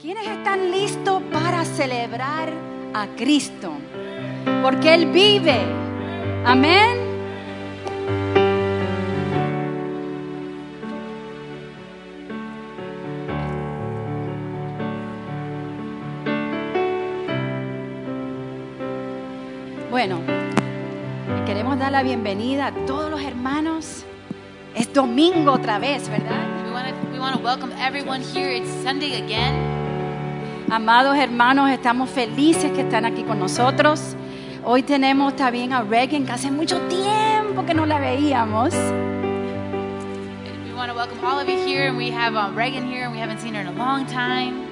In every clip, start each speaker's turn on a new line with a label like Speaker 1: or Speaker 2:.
Speaker 1: ¿Quiénes están listos para celebrar a Cristo? Porque Él vive. Amén. Bueno, queremos dar la bienvenida a todos los hermanos. Es domingo otra vez, ¿verdad?
Speaker 2: We want to welcome everyone here. It's Sunday again.
Speaker 1: Amados hermanos, estamos felices que están aquí con nosotros. Hoy tenemos también a Regan, que hace mucho tiempo que no la veíamos.
Speaker 2: We want to welcome all of you here, and we have um, Reagan here, and we haven't seen her in a long time.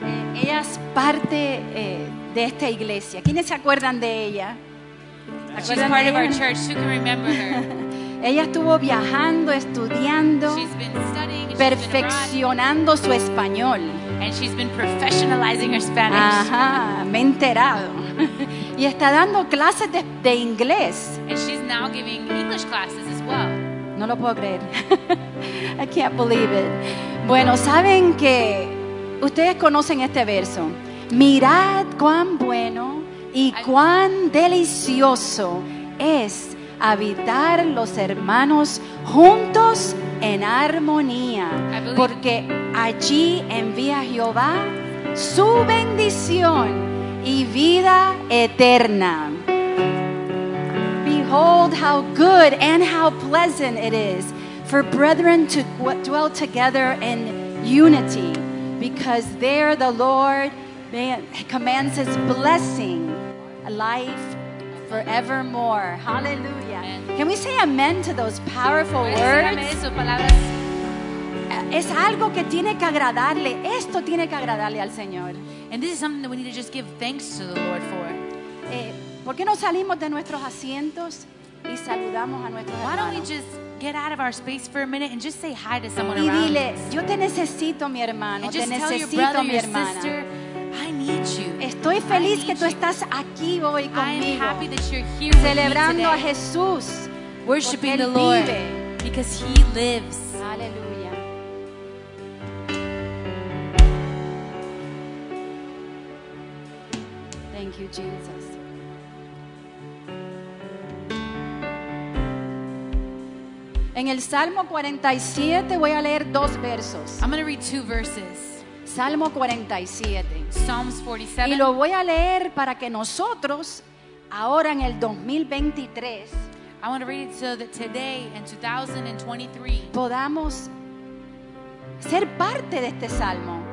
Speaker 1: Eh, ella es parte eh, de esta iglesia. ¿Quiénes se acuerdan de ella? ¿Se
Speaker 2: She's part
Speaker 1: de
Speaker 2: of our
Speaker 1: ella?
Speaker 2: church. Who can remember her?
Speaker 1: Ella estuvo viajando, estudiando,
Speaker 2: She's been studying, she's been
Speaker 1: perfeccionando su español.
Speaker 2: And she's been professionalizing her Spanish.
Speaker 1: Ajá, me he enterado. Y está dando clases de, de inglés.
Speaker 2: And she's now giving English classes as well.
Speaker 1: No lo puedo creer. I can't believe it. Bueno, saben que ustedes conocen este verso. Mirad cuán bueno y cuán delicioso es habitar los hermanos juntos en armonía, porque allí envía Jehová su bendición y vida eterna. Behold, how good and how pleasant it is for brethren to dwell together in unity, because there the Lord man- commands his blessing, life forevermore. Hallelujah.
Speaker 2: Amen.
Speaker 1: Can we say amen to those powerful words?
Speaker 2: palabras.
Speaker 1: Es algo que tiene que agradarle, esto tiene que agradarle al Señor.
Speaker 2: And this is something that we need to just give thanks to the Lord for.
Speaker 1: Eh, ¿Por qué no salimos de nuestros asientos y saludamos a nuestros
Speaker 2: Why don't we just get out of our space for a minute and just say hi to someone
Speaker 1: Y
Speaker 2: around
Speaker 1: dile,
Speaker 2: us?
Speaker 1: yo te necesito, mi hermano,
Speaker 2: And
Speaker 1: te
Speaker 2: just tell your
Speaker 1: necesito,
Speaker 2: brother,
Speaker 1: mi
Speaker 2: your
Speaker 1: hermana.
Speaker 2: sister, I need you.
Speaker 1: Estoy feliz que tú estás aquí hoy conmigo, celebrando a Jesús,
Speaker 2: worshiping the Lord
Speaker 1: vive.
Speaker 2: because He lives.
Speaker 1: Aleluya. Thank you, Jesus. En el Salmo 47 voy a leer dos versos.
Speaker 2: I'm going to read two verses.
Speaker 1: Salmo 47.
Speaker 2: Psalms
Speaker 1: Y
Speaker 2: 47.
Speaker 1: lo voy a leer para que nosotros, ahora en el 2023,
Speaker 2: I want to read it so that today in 2023
Speaker 1: podamos ser parte de este salmo.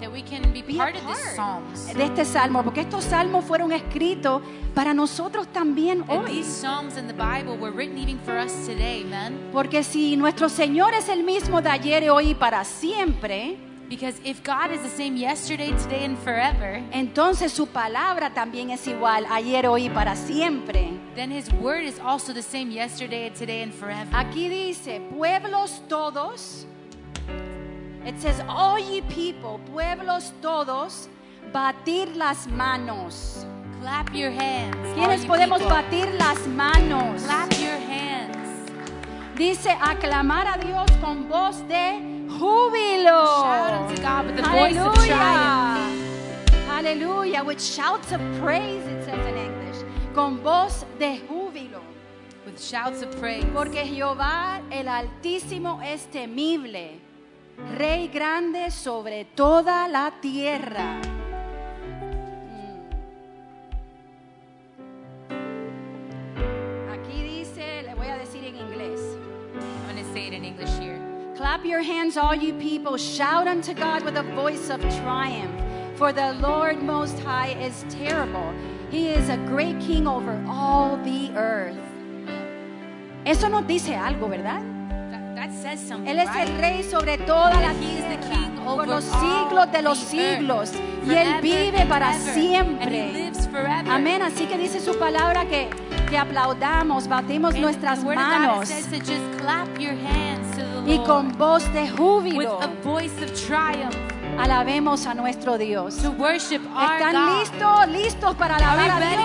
Speaker 2: that we can be part of
Speaker 1: part
Speaker 2: psalms.
Speaker 1: de este salmo, porque estos salmos fueron escritos para nosotros también hoy.
Speaker 2: these psalms in the Bible were written even for us today, man.
Speaker 1: Porque si nuestro Señor es el mismo de ayer, hoy y para siempre,
Speaker 2: Because if God is the same yesterday, today, and forever,
Speaker 1: entonces su palabra también es igual ayer, hoy y para siempre.
Speaker 2: then His word is also the same yesterday, today, and forever.
Speaker 1: Aquí dice, pueblos todos. It says, all ye people, pueblos todos, batir las manos.
Speaker 2: Clap your hands.
Speaker 1: ¿Quiénes
Speaker 2: you
Speaker 1: podemos
Speaker 2: people.
Speaker 1: batir las manos?
Speaker 2: Clap your hands.
Speaker 1: Dice, aclamar a Dios con voz de júbilo. Aleluya. Aleluya. With shouts of praise, it says in English. Con voz de júbilo.
Speaker 2: With shouts of praise.
Speaker 1: Porque Jehová el Altísimo es temible, Rey grande sobre toda la tierra. Your hands, all you people. Shout unto God with a voice of triumph. For the Lord Most High is terrible. He is a great king over all the earth. Eso nos dice algo, ¿verdad?
Speaker 2: That, that says something.
Speaker 1: Él es
Speaker 2: right?
Speaker 1: el rey sobre toda la
Speaker 2: he is the
Speaker 1: tierra,
Speaker 2: king
Speaker 1: por
Speaker 2: over
Speaker 1: los siglos de los siglos. Y Él vive para
Speaker 2: ever,
Speaker 1: siempre. Amén. Así que dice su palabra que, que aplaudamos, batemos
Speaker 2: And
Speaker 1: nuestras
Speaker 2: the word of God
Speaker 1: manos y con voz de
Speaker 2: with
Speaker 1: júbilo
Speaker 2: a voice of triumph
Speaker 1: alabemos a nuestro Dios.
Speaker 2: to worship our
Speaker 1: ¿Están listos? ¿Listos para alabar a Dios?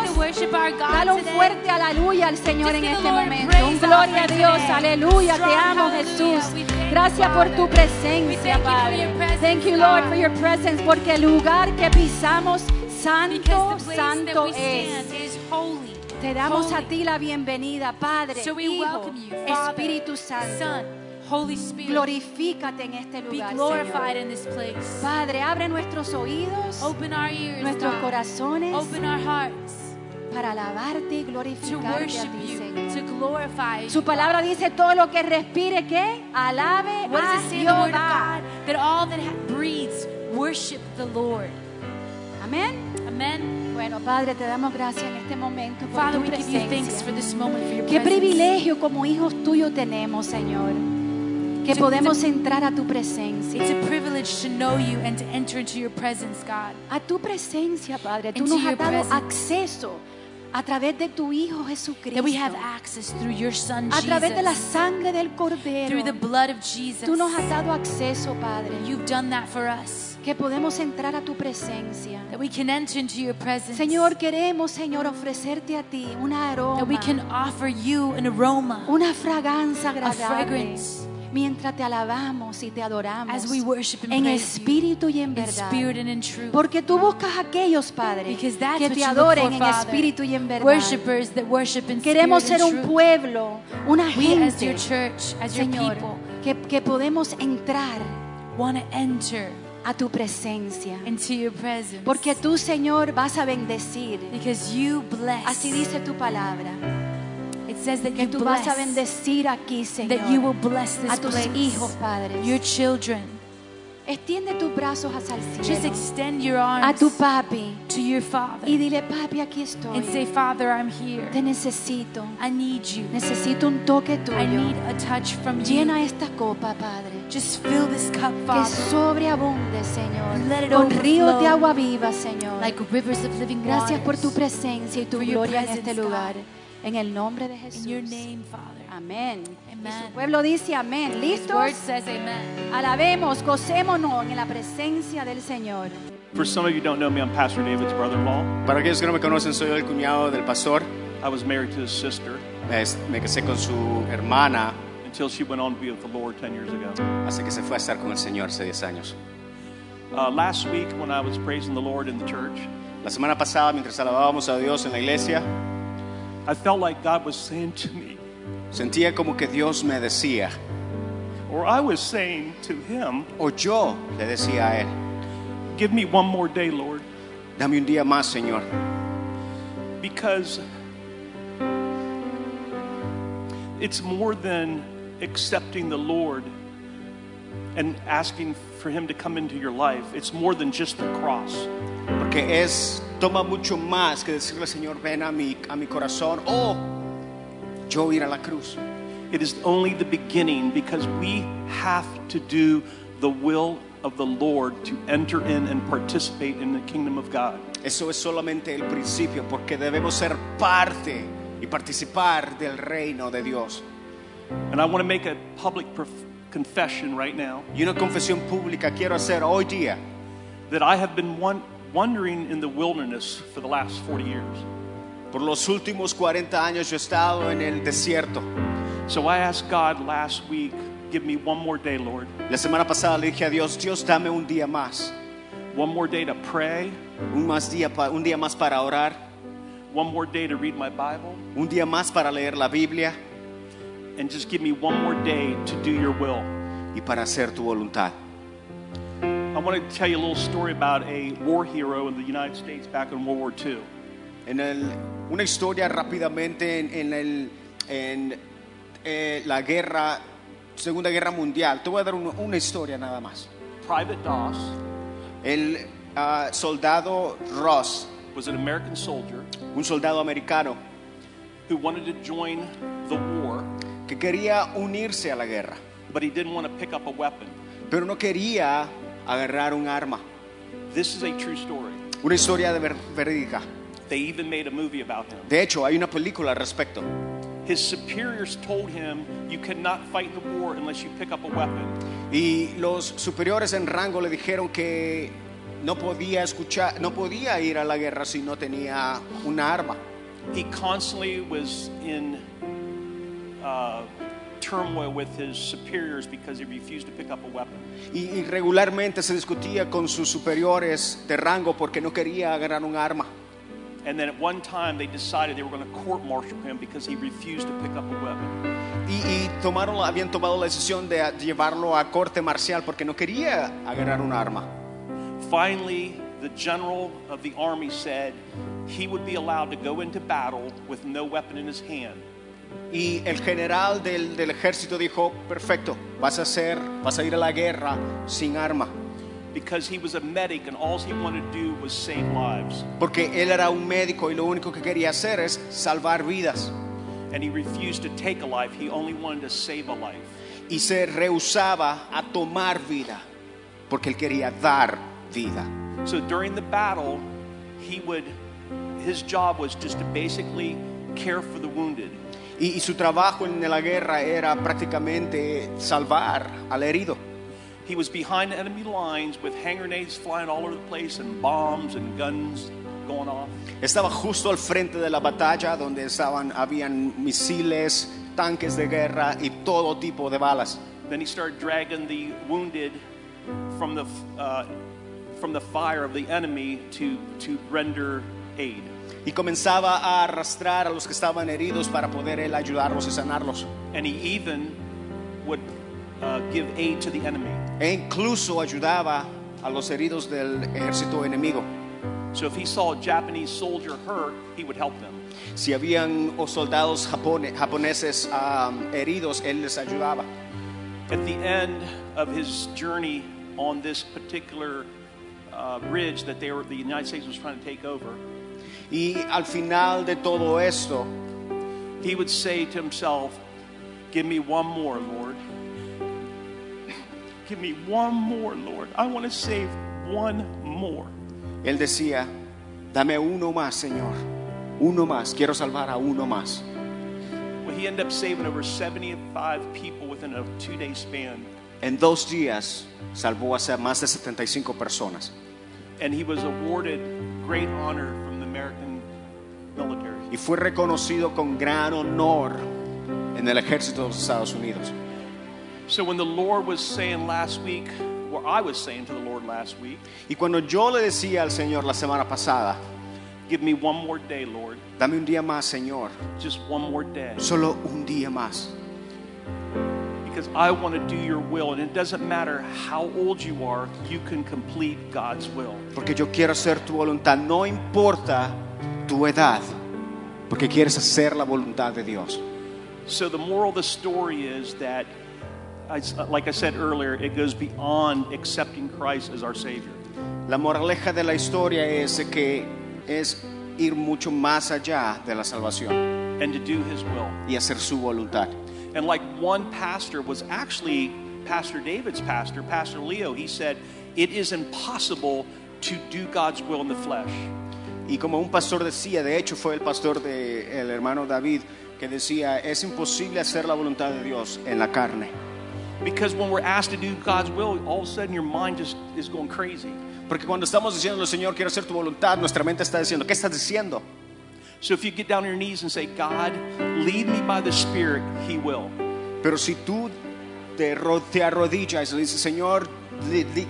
Speaker 1: Dale un fuerte aleluya al Señor en este momento. Un gloria a Dios. Aleluya. Te amo. Jesús. Gracias por tu presencia, Padre. Thank you, Lord, for your presence, porque el lugar que pisamos, santo, santo es. Te damos a ti la bienvenida, Padre, Hijo, Espíritu Santo.
Speaker 2: Holy Spirit.
Speaker 1: Glorifícate en este
Speaker 2: Be
Speaker 1: lugar,
Speaker 2: glorified
Speaker 1: Señor.
Speaker 2: in this place.
Speaker 1: Padre, abre nuestros oídos,
Speaker 2: Open our ears,
Speaker 1: nuestros
Speaker 2: God.
Speaker 1: corazones,
Speaker 2: Open our hearts
Speaker 1: para alabarte y
Speaker 2: to
Speaker 1: glorificarte a ti,
Speaker 2: you,
Speaker 1: Señor.
Speaker 2: to glorify
Speaker 1: Su palabra dice todo lo que respire, ¿qué? Alabe
Speaker 2: What
Speaker 1: a Jehová.
Speaker 2: That all that ha- breathes worship the Lord.
Speaker 1: Amén.
Speaker 2: Amen.
Speaker 1: Bueno, Padre, te damos gracias en este momento por
Speaker 2: Father,
Speaker 1: tu
Speaker 2: we give you thanks for
Speaker 1: presencia.
Speaker 2: this moment, for your
Speaker 1: Qué privilegio como hijos tuyos tenemos, Señor. Que
Speaker 2: a-
Speaker 1: podemos entrar a tu presencia.
Speaker 2: It's a privilege to know you and to enter into your presence, God.
Speaker 1: A tu presencia, Padre. Tú nos has dado acceso a través de tu Hijo Jesucristo.
Speaker 2: That we have access through your Son,
Speaker 1: A través de la
Speaker 2: Jesus.
Speaker 1: sangre del
Speaker 2: Through
Speaker 1: Cordero.
Speaker 2: the blood of Jesus.
Speaker 1: Tú nos has dado acceso, Padre.
Speaker 2: You've done that for us.
Speaker 1: Que podemos entrar a tu presencia.
Speaker 2: That we can enter into your presence.
Speaker 1: Señor, queremos, Señor, ofrecerte a ti una aroma,
Speaker 2: That we can offer you an aroma
Speaker 1: una fragancia agradable.
Speaker 2: fragrance.
Speaker 1: Mientras te alabamos y te adoramos
Speaker 2: as we worship and
Speaker 1: en espíritu y en verdad.
Speaker 2: spirit and in truth.
Speaker 1: Porque tú buscas a aquellos, Padre,
Speaker 2: Because that's
Speaker 1: que
Speaker 2: what
Speaker 1: te adoren
Speaker 2: for,
Speaker 1: en
Speaker 2: Father.
Speaker 1: espíritu y en verdad.
Speaker 2: Worshippers that worship in
Speaker 1: Queremos
Speaker 2: spirit
Speaker 1: ser un
Speaker 2: truth.
Speaker 1: pueblo, una
Speaker 2: We as your
Speaker 1: gente,
Speaker 2: church, as your
Speaker 1: Señor,
Speaker 2: people,
Speaker 1: que, que podemos entrar a tu presencia.
Speaker 2: into your presence.
Speaker 1: Porque tú, Señor, vas a bendecir.
Speaker 2: because you bless.
Speaker 1: Así dice tu palabra.
Speaker 2: It says that
Speaker 1: Que
Speaker 2: you
Speaker 1: tú vas a bendecir aquí,
Speaker 2: That you will
Speaker 1: Señor,
Speaker 2: bless this
Speaker 1: a tus
Speaker 2: place.
Speaker 1: hijos, Padre.
Speaker 2: Your children.
Speaker 1: Extiende tus brazos hacia el
Speaker 2: Just
Speaker 1: cielo.
Speaker 2: extend your
Speaker 1: A
Speaker 2: arms
Speaker 1: tu papi.
Speaker 2: to your Father
Speaker 1: Y dile, papi, aquí estoy.
Speaker 2: and say, Father, I'm here.
Speaker 1: Te necesito.
Speaker 2: I need you.
Speaker 1: Necesito un toque
Speaker 2: I
Speaker 1: tuyo.
Speaker 2: need a touch from you.
Speaker 1: Llena esta copa, Padre.
Speaker 2: Just fill this cup,
Speaker 1: Que
Speaker 2: Father,
Speaker 1: sobreabunde, Señor.
Speaker 2: Let it
Speaker 1: Con ríos de agua viva, Señor.
Speaker 2: like rivers of living
Speaker 1: Gracias por tu presencia y tu gloria en este lugar.
Speaker 2: God.
Speaker 1: En el nombre de
Speaker 2: In
Speaker 1: Jesús.
Speaker 2: your name, Father.
Speaker 1: Amén. Y
Speaker 2: Amen.
Speaker 1: su pueblo dice amén. ¿Listos?
Speaker 2: word says amen.
Speaker 1: Alabemos, gocémonos en la presencia del Señor.
Speaker 3: For some of you who don't know me, I'm Pastor David's brother-in-law.
Speaker 4: Para aquellos que no me conocen, soy el cuñado del pastor.
Speaker 3: I was married to his sister
Speaker 4: Me casé con su hermana
Speaker 3: until she went on to be with the Lord 10 years ago.
Speaker 4: hasta que se fue a estar con el Señor hace 10 años.
Speaker 3: Uh, last week, when I was praising the Lord in the church,
Speaker 4: La semana pasada, mientras alabábamos a Dios en la iglesia,
Speaker 3: I felt like God was saying to me,
Speaker 4: sentía como que Dios me decía,
Speaker 3: or I was saying to him,
Speaker 4: o yo le decía a Él,
Speaker 3: Give me one more day, Lord,
Speaker 4: dame un día más, Señor,
Speaker 3: because it's more than accepting the Lord and asking for him to come into your life. It's more than just the cross.
Speaker 4: porque es, toma mucho más que decirle, Señor, ven a mi, a mi corazón, o yo ir a la cruz.
Speaker 3: It is only the beginning because we have to do the will of the Lord to enter in and participate in the kingdom of God.
Speaker 4: Eso es solamente el principio, porque debemos ser parte y participar del reino de Dios.
Speaker 3: And I want to make a public confession right now
Speaker 4: Y una confesión pública quiero hacer hoy día.
Speaker 3: that I have been one, wandering in the wilderness for the last 40 years.
Speaker 4: Por los últimos 40 años yo he estado en el desierto.
Speaker 3: So I asked God last week, give me one more day, Lord.
Speaker 4: La semana pasada le dije a Dios, Dios, dame un día más.
Speaker 3: One more day to pray,
Speaker 4: Un, más día pa- un día más para orar.
Speaker 3: one more day to read my Bible,
Speaker 4: Un día más para leer la Biblia
Speaker 3: and just give me one more day to do your will.
Speaker 4: y para hacer tu voluntad.
Speaker 3: I want to tell you a little story about a war hero in the United States back in World War II.
Speaker 4: En el- una historia rápidamente en, en el- en, eh, la guerra, Segunda Guerra Mundial. Te voy a dar un- una historia nada más.
Speaker 3: Private Doss
Speaker 4: El ah, soldado Ross,
Speaker 3: was an American soldier
Speaker 4: un soldado americano
Speaker 3: who wanted to join the war,
Speaker 4: que quería unirse a la guerra,
Speaker 3: but he didn't want to pick up a weapon.
Speaker 4: pero no quería agarrar un arma.
Speaker 3: This is a true story.
Speaker 4: Una historia de ver- verídica.
Speaker 3: They even made a movie about him.
Speaker 4: De hecho, hay una película al respecto.
Speaker 3: His superiors told him, You cannot fight the war unless you pick up a weapon.
Speaker 4: Y los superiores en rango le dijeron que no podía escuchar, no podía ir a la guerra si no tenía una arma.
Speaker 3: He constantly was in uh, turmoil with his superiors because he refused to pick up a weapon.
Speaker 4: Y, regularmente se discutía con sus superiores de rango porque no quería agarrar un arma.
Speaker 3: And then at one time they decided they were going to court martial him because he refused to pick up a weapon.
Speaker 4: Y, y tomaron, habían tomado la decisión de llevarlo a corte marcial porque no quería agarrar un arma.
Speaker 3: Finally, the general of the army said he would be allowed to go into battle with no weapon in his hand.
Speaker 4: Y el general del, del ejército dijo, perfecto, vas a, hacer, vas a ir a la guerra sin arma.
Speaker 3: because he was a medic and all he wanted to do was save lives.
Speaker 4: Porque él era un médico y lo único que quería hacer es salvar vidas.
Speaker 3: And he refused to take a life, he only wanted to save a life.
Speaker 4: Y se rehusaba a tomar vida porque él quería dar vida.
Speaker 3: So during the battle, he would, his job was just to basically care for the wounded.
Speaker 4: Y, y su trabajo en la guerra era prácticamente salvar al herido.
Speaker 3: He was behind enemy lines with hand grenades flying all over the place and bombs and guns going off.
Speaker 4: Estaba justo al frente de la batalla donde estaban, habían misiles, tanques de guerra y todo tipo de balas.
Speaker 3: Then he started dragging the wounded from the, uh, from the fire of the enemy to, to render aid.
Speaker 4: Y comenzaba a arrastrar a los que estaban heridos para poder él ayudarlos y sanarlos.
Speaker 3: And he even would uh, give aid to the enemy.
Speaker 4: E incluso ayudaba a los heridos del ejército enemigo.
Speaker 3: So if he saw a Japanese soldier hurt, he would help them.
Speaker 4: Si habían soldados japone- japoneses um, heridos, él les ayudaba.
Speaker 3: At the end of his journey on this particular uh, ridge that they were, the United States was trying to take over,
Speaker 4: Y al final de todo esto,
Speaker 3: he would say to himself, Give me one more, Lord. Give me one more, Lord. I want to save one more.
Speaker 4: él decía, dame uno más, Señor. Uno más, quiero salvar a uno más.
Speaker 3: Well, he ended up saving over 75 people within a two day span.
Speaker 4: En dos días salvó a más de 75 personas.
Speaker 3: And he was awarded great honor
Speaker 4: Y fue reconocido con gran honor en el ejército de los Estados Unidos.
Speaker 3: So when the Lord was saying last week, or I was saying to the Lord last week,
Speaker 4: Y cuando yo le decía al Señor la semana pasada,
Speaker 3: Give me one more day, Lord.
Speaker 4: dame un día más, Señor,
Speaker 3: Just one more day.
Speaker 4: solo un día más.
Speaker 3: Because I want to do your will. And it doesn't matter how old you are, you can complete God's will.
Speaker 4: Porque yo quiero hacer tu voluntad, no importa tu edad, porque quieres hacer la voluntad de Dios.
Speaker 3: So the moral of the story is that, uh, like I said earlier, it goes beyond accepting Christ as our Savior.
Speaker 4: La moraleja de la historia es que es ir mucho más allá de la salvación
Speaker 3: and to do His will.
Speaker 4: y hacer su voluntad.
Speaker 3: And like one pastor was actually Pastor David's pastor, Pastor Leo, he said, It is impossible to do God's will in the flesh.
Speaker 4: Y como un pastor decía, de hecho fue el pastor del el hermano David, que decía, es imposible hacer la voluntad de Dios en la carne.
Speaker 3: Because when we're asked to do God's will, all of a sudden your mind just is going crazy.
Speaker 4: Porque cuando estamos diciendo, Señor, quiero hacer tu voluntad, nuestra mente está diciendo, ¿qué estás diciendo?
Speaker 3: So if you get down on your knees and say, God, lead me by the Spirit, He will.
Speaker 4: Pero si tú te, te arrodillas y dices, Señor,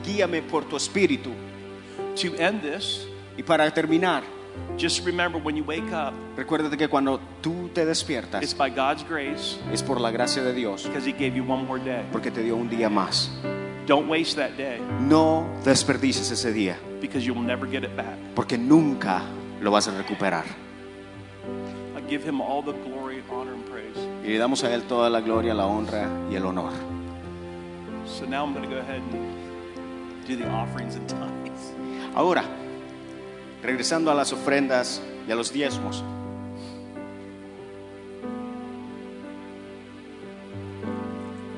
Speaker 4: guíame por tu espíritu.
Speaker 3: To end this,
Speaker 4: Y para terminar,
Speaker 3: just remember when you wake up,
Speaker 4: recuérdate que cuando tú te
Speaker 3: it's
Speaker 4: despiertas,
Speaker 3: by God's grace
Speaker 4: es por la gracia de Dios,
Speaker 3: because He gave you one more day.
Speaker 4: porque te dio un día más.
Speaker 3: Don't waste that day
Speaker 4: No desperdices ese día,
Speaker 3: because you'll never get it back.
Speaker 4: porque nunca lo vas a recuperar.
Speaker 3: I give Him all the glory, honor, and praise.
Speaker 4: Y le damos a Él toda la gloria, la honra y el honor.
Speaker 3: So now I'm going to go ahead and do the offerings and tithes.
Speaker 4: Ahora, regresando a las ofrendas y a los diezmos.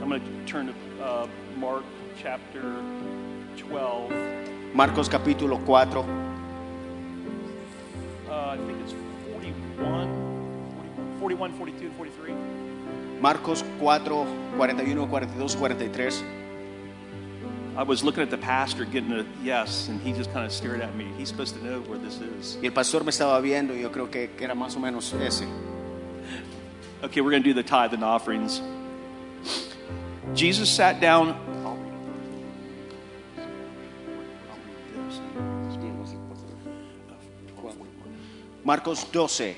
Speaker 3: I'm going to turn to uh, Mark chapter 12.
Speaker 4: Marcos capítulo 4,
Speaker 3: Uh, I think it's 41, 41, 42, and 43.
Speaker 4: Marcos 4, 41, 42, 43.
Speaker 3: I was looking at the pastor getting a yes, and he just kind of stared at me. He's supposed to know where this is.
Speaker 4: Y el pastor me estaba viendo y yo creo que, que era más o menos ese.
Speaker 3: Okay, we're going to do the tithe and offerings. Jesus sat down.
Speaker 4: Marcos 12.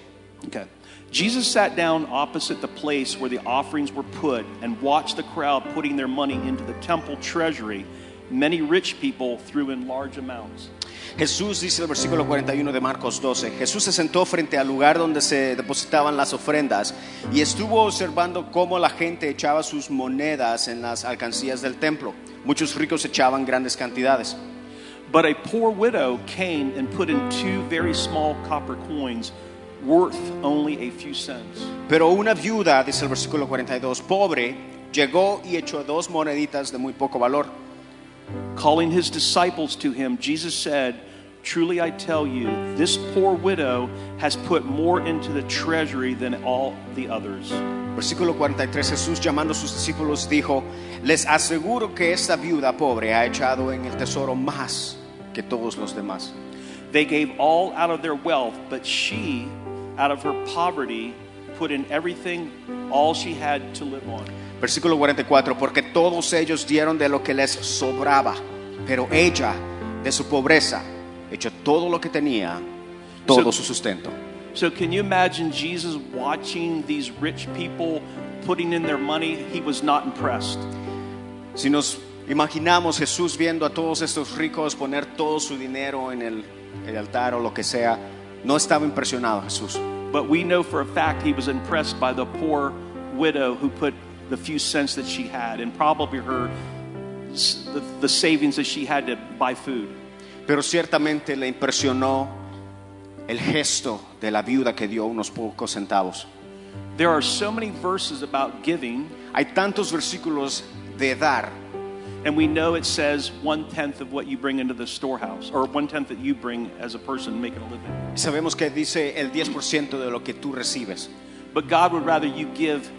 Speaker 3: Okay. Jesus sat down opposite the place where the offerings were put and watched the crowd putting their money into the temple treasury. Many rich people threw in large amounts.
Speaker 4: Jesús dice el versículo 41 de Marcos 12, Jesús se sentó frente al lugar donde se depositaban las ofrendas y estuvo observando cómo la gente echaba sus monedas en las alcancías del templo. Muchos ricos echaban grandes cantidades.
Speaker 3: But a poor widow came and put in two very small copper coins worth only a few cents.
Speaker 4: Pero una viuda, dice el versículo 42, pobre, llegó y echó dos moneditas de muy poco valor.
Speaker 3: Calling his disciples to him, Jesus said, Truly I tell you, this poor widow has put more into the treasury than all the others.
Speaker 4: Versículo 43, Jesús llamando a sus discípulos dijo, les aseguro que esta viuda pobre ha echado en el tesoro más que todos los demás.
Speaker 3: They gave all out of their wealth, but she, out of her poverty, put in everything, all she had to live on.
Speaker 4: Versículo 44, porque todos ellos dieron de lo que les sobraba, pero ella, de su pobreza, echó todo lo que tenía, todo su sustento.
Speaker 3: So, can you imagine Jesus watching these rich people putting in their money? He was not impressed.
Speaker 4: Si nos imaginamos Jesús viendo a todos estos ricos poner todo su dinero en el, el altar o lo que sea, no estaba impresionado Jesús.
Speaker 3: But we know for a fact he was impressed by the poor widow who put the few cents that she had and probably her the, the savings that she had to buy food.
Speaker 4: Pero ciertamente le impresionó el gesto de la viuda que dio unos pocos centavos.
Speaker 3: There are so many verses about giving,
Speaker 4: Hay tantos versículos de dar
Speaker 3: and we know it says one tenth of what you bring into the storehouse, or one tenth that you bring as a person making a living.
Speaker 4: sabemos que dice el 10% de lo que tú recibes.
Speaker 3: But God would rather you give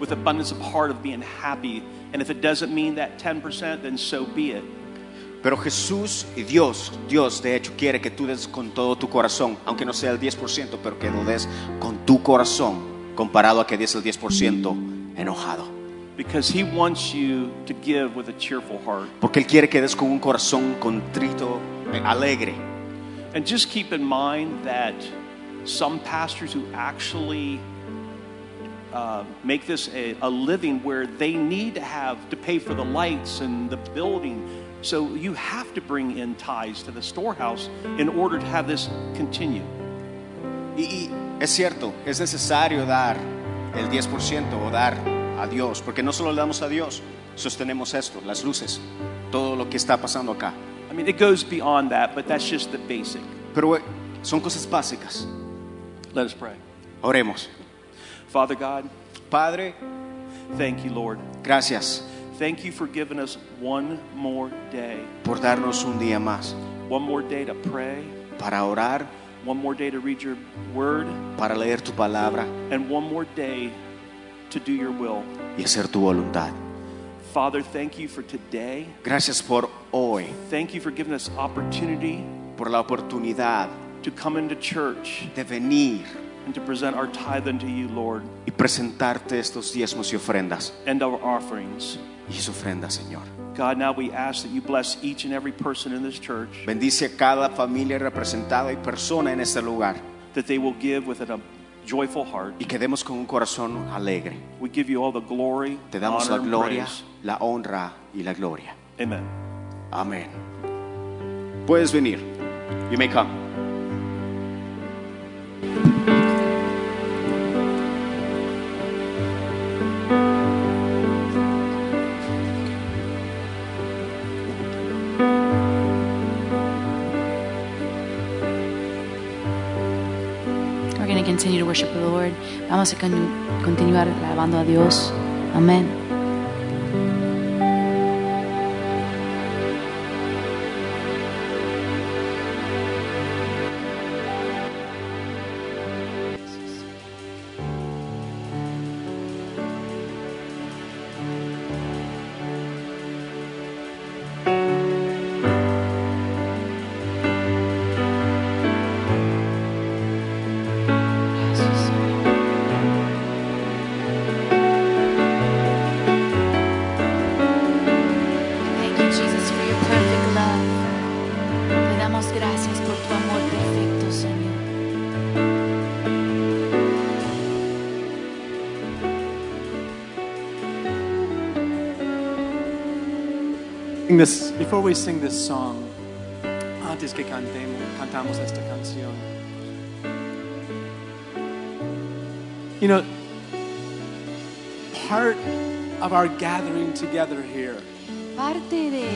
Speaker 3: with abundance of heart of being happy. And if it doesn't mean that 10%, then so be it.
Speaker 4: Pero Jesús y Dios, Dios de hecho quiere que tú des con todo tu corazón, aunque no sea el 10%, pero que lo des con tu corazón, comparado a que des el 10% enojado.
Speaker 3: Because He wants you to give with a cheerful heart.
Speaker 4: Porque Él quiere que des con un corazón contrito, alegre.
Speaker 3: And just keep in mind that some pastors who actually uh, make this a, a living where they need to have to pay for the lights and the building. So you have to bring in tithes to the storehouse in order to have this continue.
Speaker 4: Y, y es cierto, es necesario dar el 10% o dar a Dios, porque no solo le damos a Dios, sostenemos esto, las luces, todo lo que está pasando acá.
Speaker 3: I mean, it goes beyond that, but that's just the basic.
Speaker 4: Pero eh, son cosas básicas.
Speaker 3: Let us pray.
Speaker 4: Oremos.
Speaker 3: Father God,
Speaker 4: Padre,
Speaker 3: thank you, Lord.
Speaker 4: gracias
Speaker 3: Thank you for giving us one more day.
Speaker 4: por darnos un día más
Speaker 3: One more day to pray,
Speaker 4: para orar,
Speaker 3: one more day to read your word,
Speaker 4: para leer tu palabra
Speaker 3: and one more day to do your will.
Speaker 4: y hacer tu voluntad.
Speaker 3: Father, thank you for today.
Speaker 4: Gracias por hoy,
Speaker 3: Thank you for giving us opportunity
Speaker 4: por la oportunidad
Speaker 3: to come into church
Speaker 4: de venir
Speaker 3: and to present our tithe unto you, Lord,
Speaker 4: y presentarte estos diezmos y ofrendas
Speaker 3: and our offerings.
Speaker 4: y sus ofrendas, Señor.
Speaker 3: God, now we ask that you bless each and every person in this church,
Speaker 4: Bendice a cada familia representada y persona en este lugar
Speaker 3: that they will give with a uh, joyful heart.
Speaker 4: y quedemos con un corazón alegre.
Speaker 3: We give you all the glory,
Speaker 4: Te damos
Speaker 3: honor,
Speaker 4: la
Speaker 3: and
Speaker 4: gloria,
Speaker 3: praise.
Speaker 4: la honra y la gloria.
Speaker 3: Amen.
Speaker 4: Amén. Puedes venir. You may come.
Speaker 2: Worship the Lord. Vamos a con- continuar alabando a Dios. Amén.
Speaker 5: Sing This, before we sing this song, antes que cantemos, cantamos esta canción. You know, part of our gathering together here
Speaker 1: Parte de,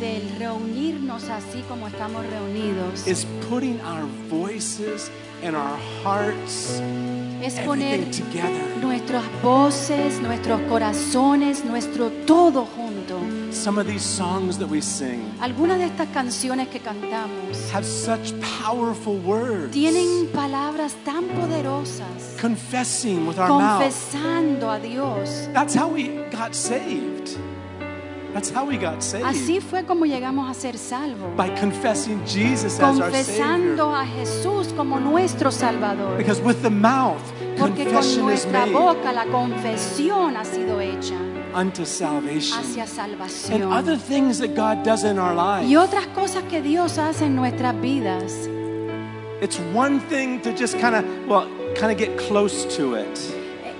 Speaker 1: del reunirnos así como estamos reunidos
Speaker 5: is putting our voices and our hearts,
Speaker 1: es poner
Speaker 5: everything together.
Speaker 1: nuestras voces, nuestros corazones, nuestro todo junto.
Speaker 5: Some of these songs that we sing
Speaker 1: Algunas de estas canciones que cantamos
Speaker 5: have such powerful words.
Speaker 1: tienen palabras tan poderosas,
Speaker 5: confessing with our mouth.
Speaker 1: confesando a Dios.
Speaker 5: That's how we got saved. That's how we got saved.
Speaker 1: Así fue como llegamos a ser salvos,
Speaker 5: By confessing Jesus as our
Speaker 1: confesando
Speaker 5: Savior.
Speaker 1: a Jesús como nuestro Salvador.
Speaker 5: Because with the mouth,
Speaker 1: Porque con nuestra
Speaker 5: made
Speaker 1: boca la confesión ha sido hecha
Speaker 5: unto salvation.
Speaker 1: hacia
Speaker 5: And
Speaker 1: salvación.
Speaker 5: other things that God does in our life.
Speaker 1: Y otras cosas que Dios hace en nuestras vidas.
Speaker 5: It's one thing to just kind of, well, kind of get close to it.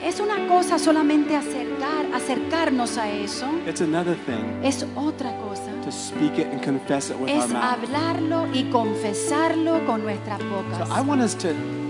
Speaker 1: Es una cosa solamente acercar, acercarnos a eso.
Speaker 5: It's another thing
Speaker 1: Es otra cosa.
Speaker 5: to speak it and confess it with our
Speaker 1: Es
Speaker 5: mouth.
Speaker 1: hablarlo y confesarlo con nuestras
Speaker 5: So I
Speaker 1: bocas.
Speaker 5: want us to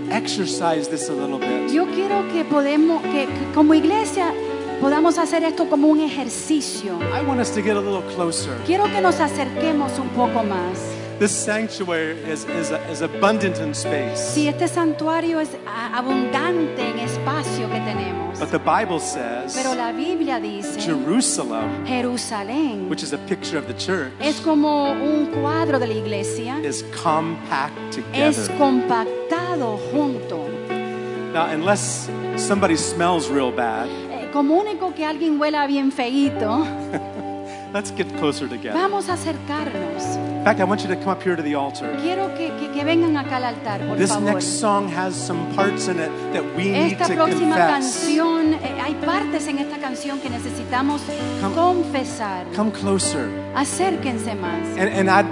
Speaker 5: exercise this a little bit.
Speaker 1: Yo quiero que podemos, que, que como iglesia podamos hacer esto como un ejercicio.
Speaker 5: I want us to get a little closer.
Speaker 1: Quiero que nos acerquemos un poco más.
Speaker 5: This sanctuary is, is, is abundant in space.
Speaker 1: Si este santuario es abundante en espacio que tenemos,
Speaker 5: But the Bible says
Speaker 1: pero la Biblia dice,
Speaker 5: Jerusalem,
Speaker 1: Jerusalén
Speaker 5: which is a picture of the church,
Speaker 1: es como un cuadro de la iglesia,
Speaker 5: is compact
Speaker 1: es
Speaker 5: together.
Speaker 1: compactado junto.
Speaker 5: Now, unless somebody smells real bad,
Speaker 1: Como único que alguien huela bien feíto,
Speaker 5: let's get closer together.
Speaker 1: vamos a acercarnos.
Speaker 5: In fact, I want you to come up here to the altar.
Speaker 1: Quiero que, que- que vengan acá al altar, por
Speaker 5: This
Speaker 1: favor.
Speaker 5: next song has some parts in it that we need
Speaker 1: Esta
Speaker 5: to
Speaker 1: próxima
Speaker 5: confess.
Speaker 1: canción, eh, hay partes en esta canción que necesitamos
Speaker 5: Come-
Speaker 1: confesar.
Speaker 5: Come closer.
Speaker 1: Acérquense más.
Speaker 5: And, and I'd,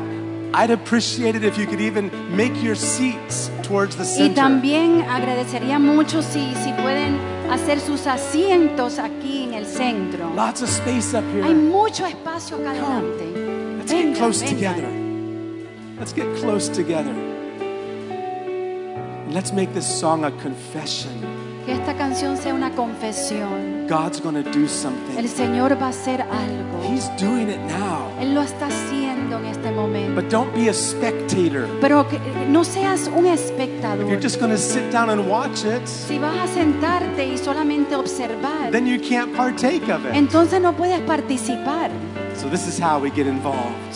Speaker 5: I'd appreciate it if you could even make your seats towards the
Speaker 1: Y
Speaker 5: center.
Speaker 1: también agradecería mucho si, si pueden hacer sus asientos aquí en el centro.
Speaker 5: Lots of space up
Speaker 1: Hay
Speaker 5: here.
Speaker 1: mucho espacio acá adelante.
Speaker 5: Let's get
Speaker 1: Vengan,
Speaker 5: close
Speaker 1: vengan.
Speaker 5: together. Let's get close together. And let's make this song a confession.
Speaker 1: Que esta canción sea una confesión.
Speaker 5: God's going to do something.
Speaker 1: El Señor va a hacer algo.
Speaker 5: He's doing it now.
Speaker 1: Él lo está haciendo en momento.
Speaker 5: But don't be a spectator.
Speaker 1: Pero que no seas un
Speaker 5: If you're
Speaker 1: espectador.
Speaker 5: just going to sit down and watch it,
Speaker 1: Si vas a sentarte y solamente observar,
Speaker 5: then you can't partake of it.
Speaker 1: entonces no puedes participar.
Speaker 5: So this is how we get involved.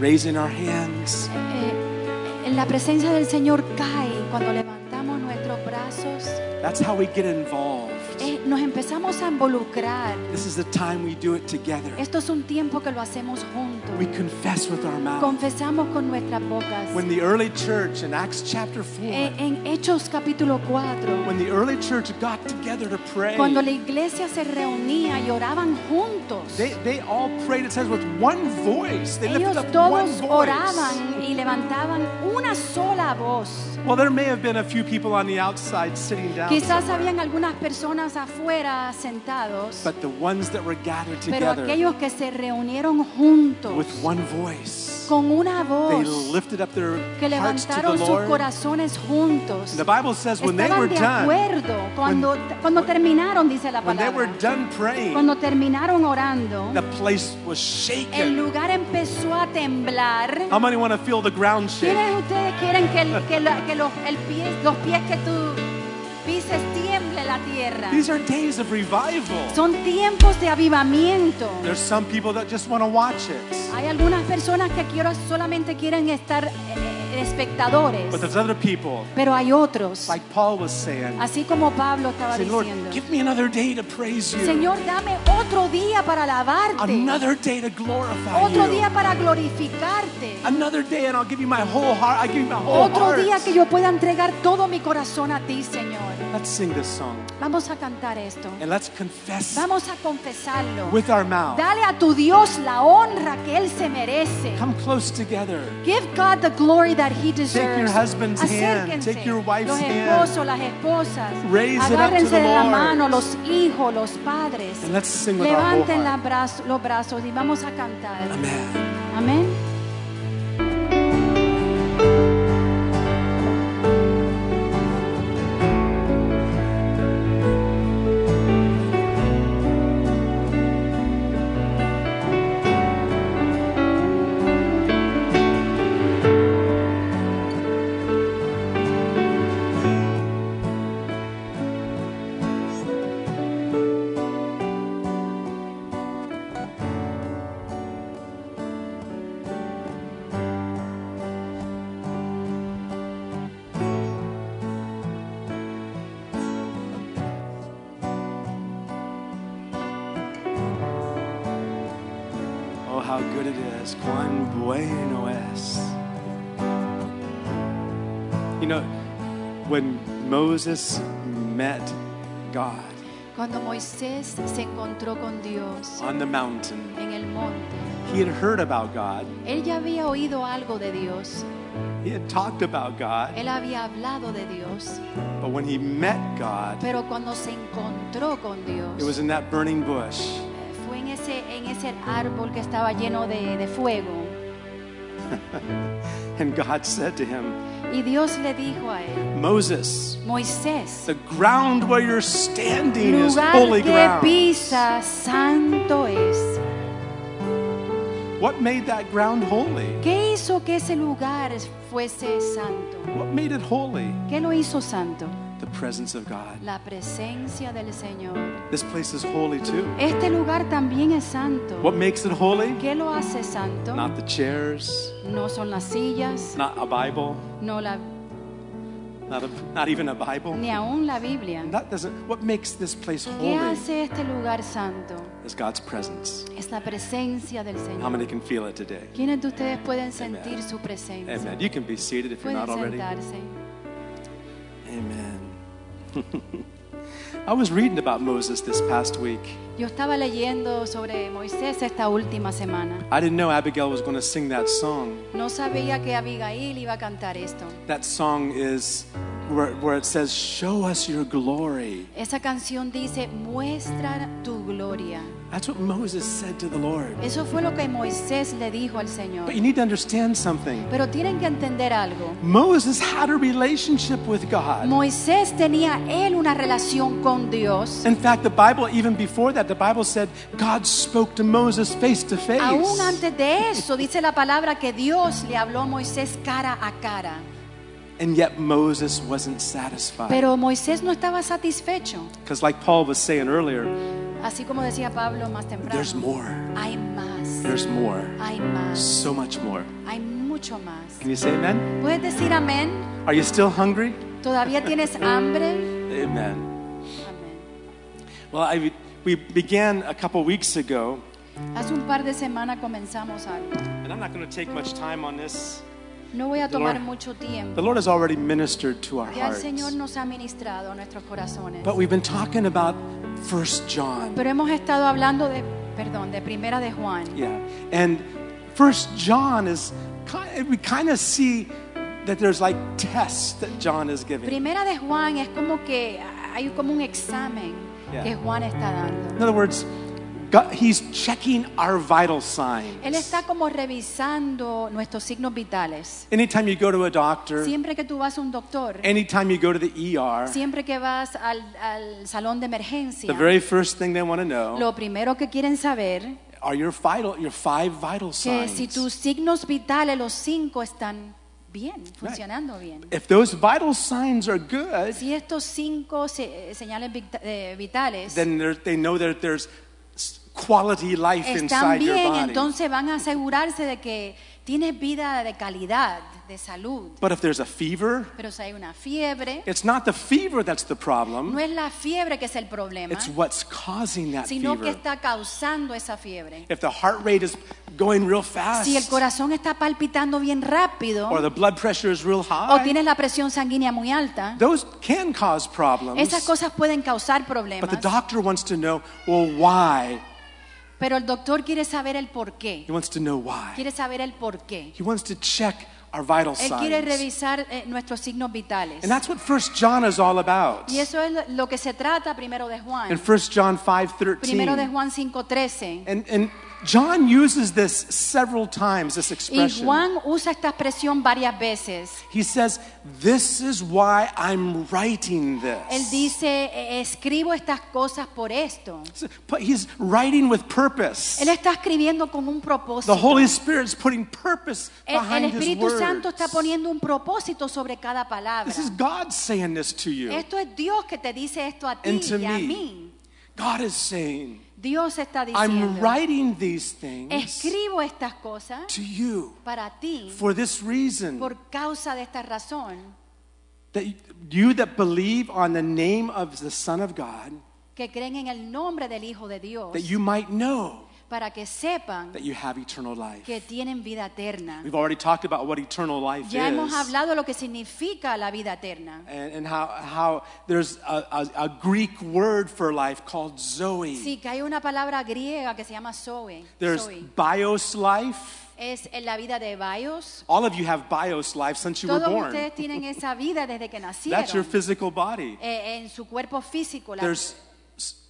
Speaker 5: Raising our hands,
Speaker 1: Eh, en la presencia del Señor cae cuando levantamos nuestros brazos.
Speaker 5: that's how we get involved.
Speaker 1: Eh, nos empezamos a involucrar.
Speaker 5: This is the time we do it together.
Speaker 1: Esto es un tiempo que lo hacemos juntos.
Speaker 5: We confess with our mouth.
Speaker 1: Confesamos con nuestras bocas.
Speaker 5: When the early church in Acts chapter 4,
Speaker 1: Eh, en Hechos capítulo 4,
Speaker 5: when the early church got together to pray,
Speaker 1: cuando la iglesia se reunía y oraban juntos,
Speaker 5: they, they all prayed, it says, with one voice. They lifted
Speaker 1: ellos
Speaker 5: up one
Speaker 1: todos oraban y levantaban una sola voz.
Speaker 5: Well, there may have been a few people on the outside sitting down.
Speaker 1: Quizás habían algunas personas afuera sentados,
Speaker 5: But the ones that were gathered
Speaker 1: pero
Speaker 5: together
Speaker 1: aquellos que se reunieron juntos
Speaker 5: with one voice,
Speaker 1: con una
Speaker 5: they
Speaker 1: voz
Speaker 5: lifted up their
Speaker 1: que
Speaker 5: hearts to
Speaker 1: levantaron
Speaker 5: the
Speaker 1: sus
Speaker 5: Lord.
Speaker 1: corazones juntos.
Speaker 5: The Bible says when they were
Speaker 1: Estaban de
Speaker 5: done,
Speaker 1: acuerdo cuando, cuando terminaron, dice la
Speaker 5: when they were
Speaker 1: palabra.
Speaker 5: done praying,
Speaker 1: Cuando terminaron orando,
Speaker 5: the place was
Speaker 1: el
Speaker 5: shaken.
Speaker 1: lugar empezó a temblar.
Speaker 5: How many want to feel the ground shake?
Speaker 1: ¿Quiénes de ustedes quieren que, el- que la- que los, el pie- los pies que tú pises la tierra?
Speaker 5: These are days of revival.
Speaker 1: Son tiempos de avivamiento.
Speaker 5: There's some people that just want to watch it.
Speaker 1: Hay algunas personas que quiero, solamente quieren estar eh, espectadores,
Speaker 5: But there's other people,
Speaker 1: pero hay otros,
Speaker 5: like Paul was saying,
Speaker 1: así como Pablo estaba
Speaker 5: say, Lord,
Speaker 1: diciendo,
Speaker 5: give me another day to praise you.
Speaker 1: Señor, dame otro día para alabarte,
Speaker 5: Another day to glorify
Speaker 1: otro
Speaker 5: you.
Speaker 1: día para glorificarte,
Speaker 5: Another day and I'll give you my whole heart. I give you my whole
Speaker 1: otro
Speaker 5: heart.
Speaker 1: día que yo pueda entregar todo mi corazón a ti, Señor.
Speaker 5: Let's sing this song
Speaker 1: Vamos a cantar esto,
Speaker 5: and let's confess
Speaker 1: vamos a confesarlo.
Speaker 5: with our mouth.
Speaker 1: Dale a tu Dios la honra que Él se merece.
Speaker 5: Come close together.
Speaker 1: Give God the glory that He deserves.
Speaker 5: your husband's hand, take your wife's
Speaker 1: los
Speaker 5: hand.
Speaker 1: esposos, las esposas.
Speaker 5: Raise it up to
Speaker 1: Agárrense
Speaker 5: the
Speaker 1: de la
Speaker 5: Lord.
Speaker 1: mano, los hijos, los padres.
Speaker 5: And let's sing with our whole
Speaker 1: Levanten
Speaker 5: heart.
Speaker 1: la brazo- los brazos y vamos a cantar.
Speaker 5: Amen.
Speaker 1: Amén.
Speaker 5: Moses met God
Speaker 1: Cuando Moisés se encontró con Dios
Speaker 5: on the mountain,
Speaker 1: en el monte,
Speaker 5: he had heard about God.
Speaker 1: él ya había oído algo de Dios.
Speaker 5: He had talked about God.
Speaker 1: Él había hablado de Dios.
Speaker 5: But when he met God,
Speaker 1: Pero cuando se encontró con
Speaker 5: it
Speaker 1: Dios,
Speaker 5: was in that burning bush.
Speaker 1: fue en ese, en ese árbol que estaba lleno de, de fuego.
Speaker 5: And God said to him,
Speaker 1: Y Dios le dijo a él,
Speaker 5: Moses,
Speaker 1: Moisés,
Speaker 5: the ground where you're standing is holy ground.
Speaker 1: pisa santo es.
Speaker 5: What made that ground holy?
Speaker 1: ¿Qué hizo que ese lugar fuese santo?
Speaker 5: What made it holy?
Speaker 1: ¿Qué lo hizo santo?
Speaker 5: The presence of God.
Speaker 1: La presencia del Señor.
Speaker 5: This place is holy too.
Speaker 1: Este lugar también es santo.
Speaker 5: What makes it holy?
Speaker 1: ¿Qué lo hace santo?
Speaker 5: Not the chairs,
Speaker 1: No son las sillas,
Speaker 5: not a Bible,
Speaker 1: no la,
Speaker 5: not, a, not even a Bible.
Speaker 1: ni aún la Biblia.
Speaker 5: That doesn't. What makes this place
Speaker 1: ¿Qué
Speaker 5: holy
Speaker 1: hace este lugar santo?
Speaker 5: is God's presence.
Speaker 1: Es la presencia del
Speaker 5: How
Speaker 1: Señor.
Speaker 5: many can feel it today?
Speaker 1: ¿Quiénes de ustedes pueden sentir su presencia?
Speaker 5: Amen. You can be seated if you're not already.
Speaker 1: sentarse.
Speaker 5: Amen. I was reading about Moses this past week.
Speaker 1: Yo estaba leyendo sobre Moisés esta última semana.
Speaker 5: I didn't know Abigail was going to sing that song.
Speaker 1: No sabía que Abigail iba a cantar esto.
Speaker 5: That song is where, where it says, Show us your glory.
Speaker 1: Esa canción dice, muestra tu gloria.
Speaker 5: That's what Moses said to the Lord.
Speaker 1: Eso fue lo que Moisés le dijo al Señor.
Speaker 5: But you need to understand something.
Speaker 1: Pero tienen que entender algo.
Speaker 5: Moses had a relationship with God.
Speaker 1: Moisés tenía él una relación con Dios.
Speaker 5: In fact, the Bible, even before that, the Bible said God spoke to Moses face to face.
Speaker 1: Aún antes de eso, dice la palabra que Dios le habló a Moisés cara a cara.
Speaker 5: And yet Moses wasn't satisfied.
Speaker 1: Pero Moisés no estaba satisfecho.
Speaker 5: Because, like Paul was saying earlier,
Speaker 1: Así como decía Pablo más temprano.
Speaker 5: there's more.
Speaker 1: Hay más.
Speaker 5: There's more.
Speaker 1: Hay más.
Speaker 5: So much more.
Speaker 1: Hay mucho más.
Speaker 5: Can you say amen?
Speaker 1: ¿Puedes decir amén?
Speaker 5: Are you still hungry?
Speaker 1: ¿Todavía tienes hambre?
Speaker 5: Amen. Well, I, we began a couple weeks ago,
Speaker 1: Hace un par de semanas comenzamos algo.
Speaker 5: and I'm not going to take much time on this.
Speaker 1: No voy a
Speaker 5: The
Speaker 1: tomar
Speaker 5: Lord-
Speaker 1: mucho tiempo.
Speaker 5: The Lord has already ministered to our
Speaker 1: Ya el
Speaker 5: hearts.
Speaker 1: Señor nos ha ministrado a nuestros corazones.
Speaker 5: But we've been talking about First John.
Speaker 1: Pero hemos estado hablando de, perdón, de Primera de Juan.
Speaker 5: Yeah. And First John is we kind of see that there's like tests that John is giving.
Speaker 1: Primera de Juan es como que hay como un examen
Speaker 5: Yeah.
Speaker 1: que Juan está dando.
Speaker 5: In other words, God, he's checking our vital signs.
Speaker 1: Él está como revisando nuestros signos vitales.
Speaker 5: Anytime you go to a doctor,
Speaker 1: Siempre que tú vas a un doctor,
Speaker 5: anytime you go to the ER,
Speaker 1: siempre que vas al, al salón de emergencia,
Speaker 5: the very first thing they want to know
Speaker 1: lo primero que quieren saber
Speaker 5: are your vital, your five vital
Speaker 1: que
Speaker 5: signs.
Speaker 1: si tus signos vitales, los cinco, están bien, funcionando bien.
Speaker 5: If those vital signs are good,
Speaker 1: Si estos cinco se- señales eh, vitales
Speaker 5: then they know that there's quality life
Speaker 1: están
Speaker 5: inside your
Speaker 1: bien,
Speaker 5: body.
Speaker 1: entonces van a asegurarse de que, tienes vida de calidad, de salud.
Speaker 5: But if there's a fever,
Speaker 1: Pero si hay una fiebre,
Speaker 5: it's not the fever that's the
Speaker 1: no
Speaker 5: problem.
Speaker 1: es la fiebre que es el problema,
Speaker 5: It's what's causing that
Speaker 1: sino que
Speaker 5: fever.
Speaker 1: está causando esa fiebre.
Speaker 5: If the heart rate is going real fast,
Speaker 1: Si el corazón está palpitando bien rápido
Speaker 5: or the blood pressure is real
Speaker 1: o
Speaker 5: high,
Speaker 1: tienes la presión sanguínea muy alta,
Speaker 5: those can cause problems.
Speaker 1: esas cosas pueden causar
Speaker 5: But
Speaker 1: problemas.
Speaker 5: the doctor wants to know, well, why?
Speaker 1: Pero el doctor quiere saber el por qué.
Speaker 5: He wants to know why.
Speaker 1: Quiere saber el por qué.
Speaker 5: He wants to check our vital
Speaker 1: Él quiere
Speaker 5: signs.
Speaker 1: revisar eh, nuestros signos vitales.
Speaker 5: And that's what 1 John is all about.
Speaker 1: Y eso es lo que se trata primero de Juan.
Speaker 5: In 1 John 5:13.
Speaker 1: Primero de Juan 5:13.
Speaker 5: And, and John uses this several times, this
Speaker 1: Y
Speaker 5: expression.
Speaker 1: Juan usa esta expresión varias veces.
Speaker 5: He says, This is why I'm writing
Speaker 1: Él
Speaker 5: this.
Speaker 1: dice, "Eh, escribo estas cosas por esto.
Speaker 5: But he's writing with purpose.
Speaker 1: Él está escribiendo con un propósito.
Speaker 5: The Holy Spirit's putting purpose
Speaker 1: El, el
Speaker 5: behind his
Speaker 1: Espíritu Santo está
Speaker 5: words.
Speaker 1: poniendo un propósito sobre cada palabra.
Speaker 5: This is God saying this to you
Speaker 1: Esto es Dios que te dice esto a ti
Speaker 5: and to
Speaker 1: y a
Speaker 5: me.
Speaker 1: mí.
Speaker 5: God is saying,
Speaker 1: Dios está
Speaker 5: I'm writing these things
Speaker 1: escribo estas cosas
Speaker 5: to you
Speaker 1: para ti
Speaker 5: for this reason.
Speaker 1: por causa de esta razón,
Speaker 5: that you that believe on the name of the Son of God,
Speaker 1: que creen en el nombre del Hijo de Dios,
Speaker 5: that you might know
Speaker 1: para que sepan
Speaker 5: that you have eternal life.
Speaker 1: que tienen vida eterna.
Speaker 5: We've already talked about what eternal life
Speaker 1: Ya hemos
Speaker 5: is.
Speaker 1: hablado de lo que significa la vida eterna.
Speaker 5: And, and how, how there's a, a, a Greek word for life called Zoe.
Speaker 1: Sí, que hay una palabra griega que se llama Zoe.
Speaker 5: There's
Speaker 1: Zoe.
Speaker 5: bios life.
Speaker 1: Es la vida de Bios.
Speaker 5: All of you have bios life since you were
Speaker 1: Todos
Speaker 5: born.
Speaker 1: ustedes tienen esa vida desde que
Speaker 5: That's your
Speaker 1: nacieron.
Speaker 5: physical body.
Speaker 1: Eh, en su cuerpo físico. la-
Speaker 5: There's,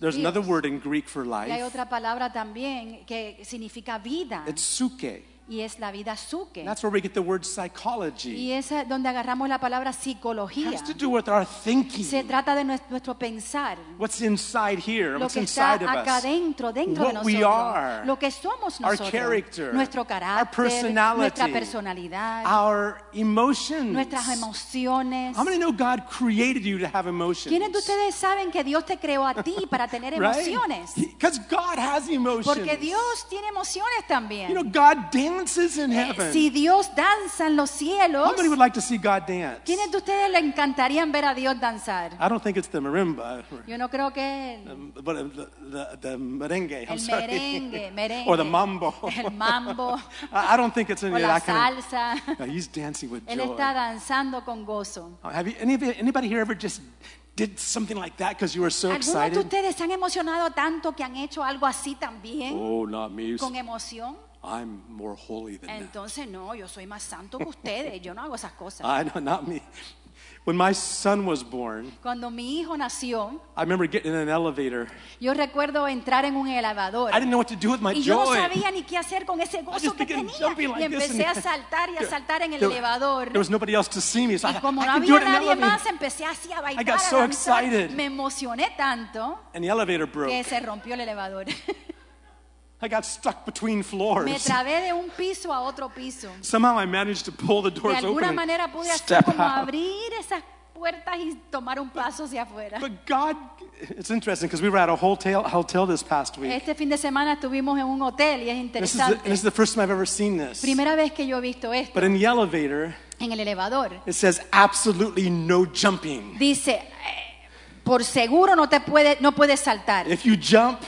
Speaker 5: there's another word in Greek for
Speaker 1: y hay
Speaker 5: life.
Speaker 1: otra palabra también que significa vida.
Speaker 5: It's suke.
Speaker 1: Y es la vida suke.
Speaker 5: That's where we get the word psychology.
Speaker 1: Y es eh, donde agarramos la palabra
Speaker 5: It
Speaker 1: psicología.
Speaker 5: has to do with our thinking.
Speaker 1: Se trata de nues- nuestro pensar.
Speaker 5: What's inside here?
Speaker 1: Lo
Speaker 5: What's
Speaker 1: que está
Speaker 5: inside of
Speaker 1: acá
Speaker 5: us?
Speaker 1: dentro, dentro de
Speaker 5: What we
Speaker 1: nosotros.
Speaker 5: are.
Speaker 1: Lo que somos
Speaker 5: Our
Speaker 1: nosotros.
Speaker 5: character.
Speaker 1: Nuestro
Speaker 5: Our
Speaker 1: carácter.
Speaker 5: personality.
Speaker 1: Nuestra personalidad.
Speaker 5: Our emotions.
Speaker 1: nuestras emociones.
Speaker 5: How many know God created you to have emotions?
Speaker 1: ¿Quiénes de ustedes saben que Dios te creó a ti para tener emociones?
Speaker 5: Because God has emotions.
Speaker 1: Porque Dios tiene emociones
Speaker 5: You
Speaker 1: también.
Speaker 5: know, God dances in
Speaker 1: Eh,
Speaker 5: heaven.
Speaker 1: Si Dios danza en los cielos,
Speaker 5: How many would like to see God dance?
Speaker 1: ¿quiénes de ustedes le encantarían ver a Dios danzar?
Speaker 5: I don't think it's the marimba,
Speaker 1: Yo no creo que el,
Speaker 5: um, but uh, the, the, the merengue. I'm
Speaker 1: el
Speaker 5: sorry.
Speaker 1: merengue, merengue,
Speaker 5: or the mambo.
Speaker 1: el mambo,
Speaker 5: I don't think it's any
Speaker 1: o la
Speaker 5: that kind of.
Speaker 1: salsa.
Speaker 5: No, he's dancing with
Speaker 1: Él
Speaker 5: joy.
Speaker 1: está danzando con gozo.
Speaker 5: Uh, Have you, any of you, anybody here ever just did something like that because you were so
Speaker 1: ¿Algunos de
Speaker 5: excited?
Speaker 1: ustedes se han emocionado tanto que han hecho algo así también?
Speaker 5: Oh, not me.
Speaker 1: Con emoción.
Speaker 5: I'm more holy than.
Speaker 1: Entonces, no, yo soy más santo que ustedes. Yo no hago esas cosas.
Speaker 5: I know, not me. When my son was born,
Speaker 1: Cuando mi hijo nació,
Speaker 5: I remember getting in an elevator.
Speaker 1: yo recuerdo entrar en un elevador.
Speaker 5: I didn't know what to do with my
Speaker 1: Y yo no
Speaker 5: joy.
Speaker 1: sabía ni qué hacer con ese gozo que
Speaker 5: began
Speaker 1: tenía.
Speaker 5: jumping like
Speaker 1: Y
Speaker 5: this
Speaker 1: empecé a
Speaker 5: and-
Speaker 1: saltar y a saltar en el
Speaker 5: There-
Speaker 1: elevador.
Speaker 5: There was nobody else to see me, so I,
Speaker 1: Y como
Speaker 5: I
Speaker 1: no
Speaker 5: do
Speaker 1: había
Speaker 5: it in an
Speaker 1: nadie
Speaker 5: elevator.
Speaker 1: más, empecé así a bailar,
Speaker 5: got
Speaker 1: a
Speaker 5: so
Speaker 1: danzar.
Speaker 5: excited.
Speaker 1: Me emocioné tanto
Speaker 5: And the elevator broke.
Speaker 1: que se rompió el elevador.
Speaker 5: I got stuck between
Speaker 1: Me
Speaker 5: floors.
Speaker 1: trabé de un piso a otro piso.
Speaker 5: Somehow I managed to pull the
Speaker 1: De
Speaker 5: doors open
Speaker 1: alguna
Speaker 5: and
Speaker 1: manera pude hacer
Speaker 5: step
Speaker 1: como
Speaker 5: out.
Speaker 1: abrir esas puertas y tomar un paso hacia afuera.
Speaker 5: But God, it's interesting because we were at a hotel, hotel this past week.
Speaker 1: Este fin de semana estuvimos en un hotel y es
Speaker 5: This is, the,
Speaker 1: interesante.
Speaker 5: this is the first time I've ever seen this.
Speaker 1: Primera vez que yo he visto esto
Speaker 5: But in the elevator,
Speaker 1: en el elevador.
Speaker 5: it says absolutely no jumping.
Speaker 1: Dice, eh, por seguro no te puede, no puedes saltar.
Speaker 5: If you jump,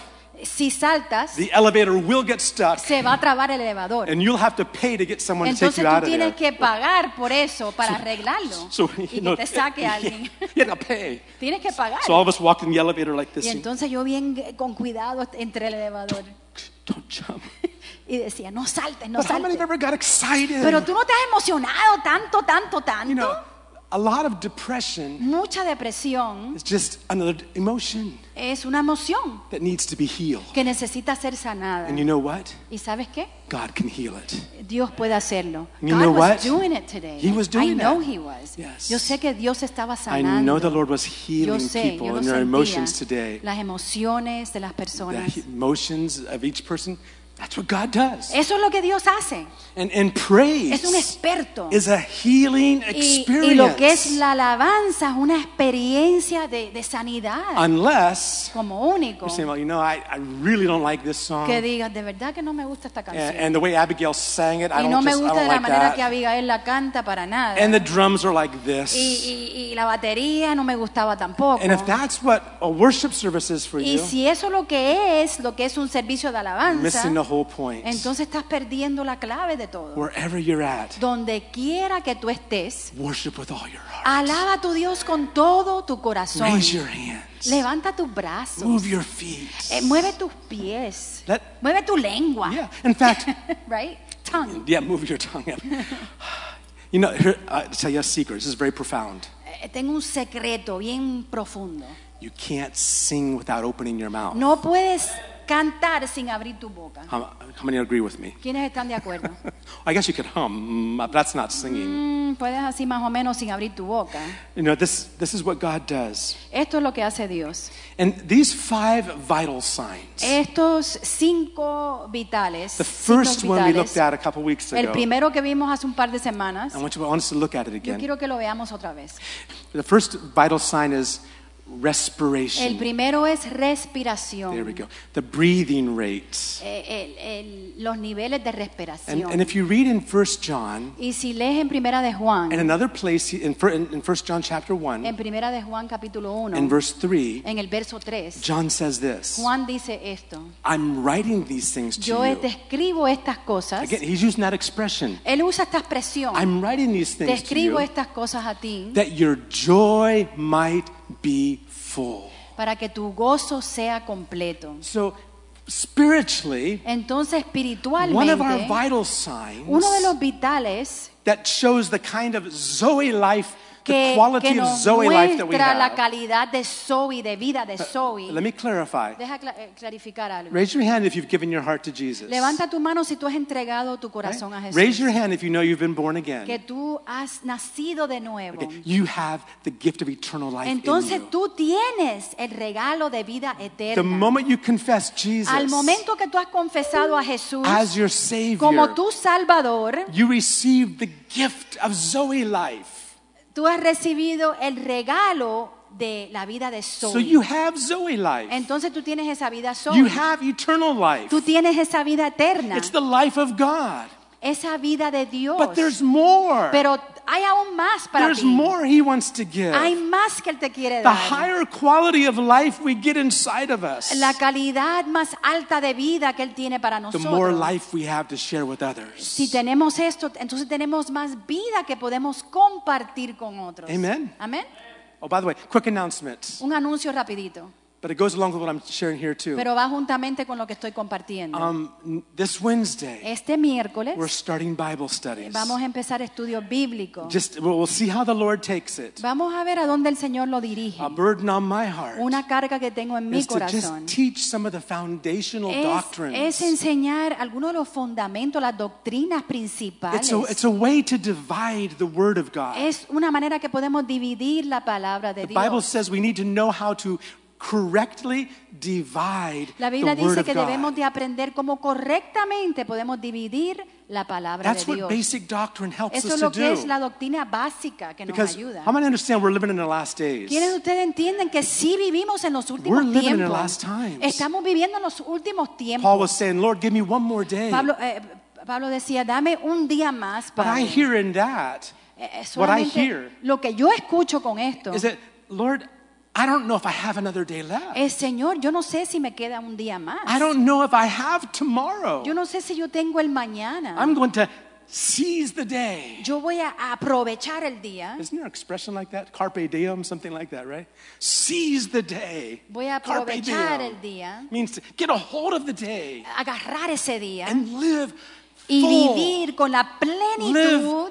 Speaker 1: Si saltas,
Speaker 5: the elevator will get stuck
Speaker 1: se va a trabar el elevador.
Speaker 5: and you'll have to pay to get someone to take you
Speaker 1: tú
Speaker 5: out of there.
Speaker 1: tienes que pagar por eso para arreglarlo
Speaker 5: So,
Speaker 1: y
Speaker 5: you
Speaker 1: que
Speaker 5: know,
Speaker 1: te saque alguien.
Speaker 5: you pay.
Speaker 1: Tienes que pagar.
Speaker 5: So all of us walked in the elevator like this.
Speaker 1: Y entonces yo bien con cuidado entre el elevador
Speaker 5: Don't jump.
Speaker 1: y decía, no saltes, no
Speaker 5: But
Speaker 1: saltes.
Speaker 5: have ever got excited?
Speaker 1: Pero tú no te has emocionado tanto, tanto, tanto.
Speaker 5: you know, a lot of depression
Speaker 1: Mucha depresión
Speaker 5: is just another emotion
Speaker 1: es una emoción
Speaker 5: that needs to be healed.
Speaker 1: que necesita ser sanada.
Speaker 5: And you know what?
Speaker 1: ¿Y sabes qué?
Speaker 5: God can heal it.
Speaker 1: Dios puede hacerlo.
Speaker 5: And you
Speaker 1: God
Speaker 5: know
Speaker 1: was
Speaker 5: what?
Speaker 1: doing it today.
Speaker 5: He was doing
Speaker 1: I know he was.
Speaker 5: Yes.
Speaker 1: Yo sé que Dios estaba
Speaker 5: I
Speaker 1: sanando.
Speaker 5: know the Lord was
Speaker 1: yo
Speaker 5: healing
Speaker 1: sé,
Speaker 5: people
Speaker 1: yo lo
Speaker 5: and their emotions today.
Speaker 1: Las emociones de las
Speaker 5: The
Speaker 1: personas.
Speaker 5: he- emotions of each person That's what God does.
Speaker 1: Eso es lo que Dios hace.
Speaker 5: And, and praise
Speaker 1: Es un experto.
Speaker 5: is a healing
Speaker 1: Y,
Speaker 5: experience.
Speaker 1: y lo que es la alabanza es una experiencia de, de sanidad
Speaker 5: Unless
Speaker 1: como único.
Speaker 5: saying, well, you know, I, I really don't like this song.
Speaker 1: Que digas, de verdad que no me gusta esta
Speaker 5: And,
Speaker 1: canción.
Speaker 5: and the way Abigail sang it, I
Speaker 1: Y
Speaker 5: don't,
Speaker 1: no me gusta de la
Speaker 5: like
Speaker 1: manera
Speaker 5: that.
Speaker 1: que Abigail la canta para nada.
Speaker 5: And the drums are like this.
Speaker 1: Y, y- y la batería no me gustaba tampoco.
Speaker 5: And if that's what a worship service is for
Speaker 1: Y
Speaker 5: you,
Speaker 1: si eso lo que es, lo que es un servicio de alabanza,
Speaker 5: missing the whole point.
Speaker 1: entonces estás perdiendo la clave de todo.
Speaker 5: Wherever you're at,
Speaker 1: Donde quiera que tú estés,
Speaker 5: worship with all your heart.
Speaker 1: alaba a tu Dios con todo tu corazón.
Speaker 5: Raise your hands.
Speaker 1: Levanta tus brazos.
Speaker 5: Move your feet.
Speaker 1: Eh, mueve tus pies.
Speaker 5: Let-
Speaker 1: mueve tu lengua.
Speaker 5: Yeah. In fact,
Speaker 1: right? Tongue.
Speaker 5: yeah, move your tongue. up. You know, here, I'll tell you a secret. This is very profound.
Speaker 1: Eh, tengo un secreto bien profundo.
Speaker 5: You can't sing without opening your mouth.
Speaker 1: No puedes cantar sin abrir tu boca.
Speaker 5: How, how many agree with me?
Speaker 1: ¿Quiénes están de acuerdo?
Speaker 5: I guess you could hum, but that's not singing.
Speaker 1: Mm, puedes así más o menos sin abrir tu boca.
Speaker 5: You know, this, this is what God does.
Speaker 1: Esto es lo que hace Dios.
Speaker 5: And these five vital signs.
Speaker 1: Estos cinco vitales.
Speaker 5: The first one we looked at a couple weeks ago.
Speaker 1: el primero que vimos hace un par de semanas.
Speaker 5: I want, you, I want us to look at it again.
Speaker 1: Yo quiero que lo veamos otra vez.
Speaker 5: The first vital sign is
Speaker 1: El
Speaker 5: respiration.
Speaker 1: primero es respiración.
Speaker 5: There we go. The breathing rates.
Speaker 1: Eh, el- el- los niveles de
Speaker 5: And,
Speaker 1: respiración.
Speaker 5: and if you read in 1 John,
Speaker 1: y si lees en Primera de Juan,
Speaker 5: in another place, in, in, in 1 John chapter 1,
Speaker 1: en Primera de Juan capítulo 1,
Speaker 5: in verse 3,
Speaker 1: en el verso 3,
Speaker 5: John says this
Speaker 1: Juan dice esto.
Speaker 5: I'm writing these things to
Speaker 1: Yo te
Speaker 5: you.
Speaker 1: escribo estas cosas.
Speaker 5: Again, he's using that expression.
Speaker 1: Él usa esta expresión.
Speaker 5: I'm writing these
Speaker 1: Te
Speaker 5: things to
Speaker 1: escribo
Speaker 5: you
Speaker 1: estas cosas a ti
Speaker 5: that your joy might be full.
Speaker 1: para que tu gozo sea completo.
Speaker 5: So, spiritually,
Speaker 1: Entonces, espiritualmente,
Speaker 5: one of our vital signs
Speaker 1: uno de los vitales
Speaker 5: that shows the kind of Zoe life,
Speaker 1: que,
Speaker 5: quality
Speaker 1: que
Speaker 5: of
Speaker 1: nos
Speaker 5: Zoe life that we
Speaker 1: muestra la
Speaker 5: have.
Speaker 1: calidad de Zoe, de vida de Zoe.
Speaker 5: Let me clarify.
Speaker 1: Deja cla- eh, clarificar algo.
Speaker 5: Raise your hand if you've given your heart to Jesus.
Speaker 1: Levanta tu mano si tú has entregado tu
Speaker 5: Right?
Speaker 1: corazón a Jesús.
Speaker 5: Raise your hand if you know you've been born again.
Speaker 1: Que tú has nacido de nuevo.
Speaker 5: Okay, You have the gift of eternal life
Speaker 1: Entonces
Speaker 5: in you.
Speaker 1: tú tienes el regalo de vida
Speaker 5: The
Speaker 1: eterna.
Speaker 5: moment you confess Jesus
Speaker 1: Al momento que tú has confesado a Jesús
Speaker 5: as your Savior,
Speaker 1: como tu Salvador,
Speaker 5: you receive the gift of Zoe life.
Speaker 1: Tú has recibido el regalo de la vida de
Speaker 5: So
Speaker 1: Zoe.
Speaker 5: you have Zoe life.
Speaker 1: Entonces tú tienes esa vida Zoe.
Speaker 5: You have eternal life.
Speaker 1: Tú tienes esa vida eterna,
Speaker 5: It's the life of God.
Speaker 1: esa vida de Dios.
Speaker 5: But there's more.
Speaker 1: Pero hay aún más para
Speaker 5: There's
Speaker 1: ti.
Speaker 5: more He wants to give.
Speaker 1: Hay más que Él te quiere
Speaker 5: The
Speaker 1: dar.
Speaker 5: higher quality of life we get inside of us,
Speaker 1: La calidad más alta de vida que Él tiene para
Speaker 5: the more
Speaker 1: nosotros.
Speaker 5: life we have to share with others.
Speaker 1: Si tenemos esto, entonces tenemos más vida que podemos compartir con otros.
Speaker 5: Amen.
Speaker 1: Amén.
Speaker 5: Oh, by the way, quick announcement,
Speaker 1: Un anuncio rapidito,
Speaker 5: but it goes along with what I'm sharing here too.
Speaker 1: pero va juntamente con lo que estoy compartiendo.
Speaker 5: Um, this Wednesday,
Speaker 1: este miércoles
Speaker 5: we're starting Bible studies.
Speaker 1: vamos a empezar estudios bíblicos.
Speaker 5: Just we'll see how the Lord takes it.
Speaker 1: Vamos a ver a dónde el Señor lo dirige.
Speaker 5: A burden on my heart
Speaker 1: Una carga que tengo en mi
Speaker 5: is to just
Speaker 1: corazón
Speaker 5: teach some of the foundational
Speaker 1: es,
Speaker 5: doctrines.
Speaker 1: es enseñar algunos de los fundamentos, las doctrinas principales.
Speaker 5: It's a, it's a way to divide the Word of God.
Speaker 1: Es una manera que podemos dividir la palabra de
Speaker 5: The Bible
Speaker 1: Dios.
Speaker 5: says we need to know how to correctly divide
Speaker 1: La Biblia
Speaker 5: the Word
Speaker 1: dice que debemos de aprender cómo correctamente podemos dividir la palabra
Speaker 5: That's
Speaker 1: de
Speaker 5: what
Speaker 1: Dios.
Speaker 5: basic doctrine helps
Speaker 1: Eso
Speaker 5: us
Speaker 1: es
Speaker 5: to
Speaker 1: lo que es
Speaker 5: do.
Speaker 1: la doctrina básica que nos
Speaker 5: Because
Speaker 1: ayuda.
Speaker 5: how many understand we're living in the last days?
Speaker 1: ¿Quiénes de ustedes entienden que sí vivimos en los últimos
Speaker 5: We're living in the
Speaker 1: tiempos?
Speaker 5: last times.
Speaker 1: Estamos viviendo en los últimos tiempos.
Speaker 5: Paul was saying, Lord, give me one more day.
Speaker 1: Pablo, eh, Pablo decía, dame un día más
Speaker 5: But I hear in that
Speaker 1: Eh, eh,
Speaker 5: what I
Speaker 1: solamente
Speaker 5: hear
Speaker 1: lo que yo escucho con esto
Speaker 5: is that, Lord, I don't know if I have another day left.
Speaker 1: es, Señor, yo no sé si me queda un día más.
Speaker 5: I don't know if I have tomorrow.
Speaker 1: Yo no sé si yo tengo el mañana.
Speaker 5: I'm going to seize the day.
Speaker 1: Yo voy a aprovechar el día.
Speaker 5: Isn't there an expression like that? Carpe diem, something like that, right? Seize the day.
Speaker 1: Voy a
Speaker 5: Carpe
Speaker 1: aprovechar
Speaker 5: diem
Speaker 1: el día.
Speaker 5: means to get a hold of the day
Speaker 1: Agarrar ese día
Speaker 5: and live
Speaker 1: y vivir con la plenitud,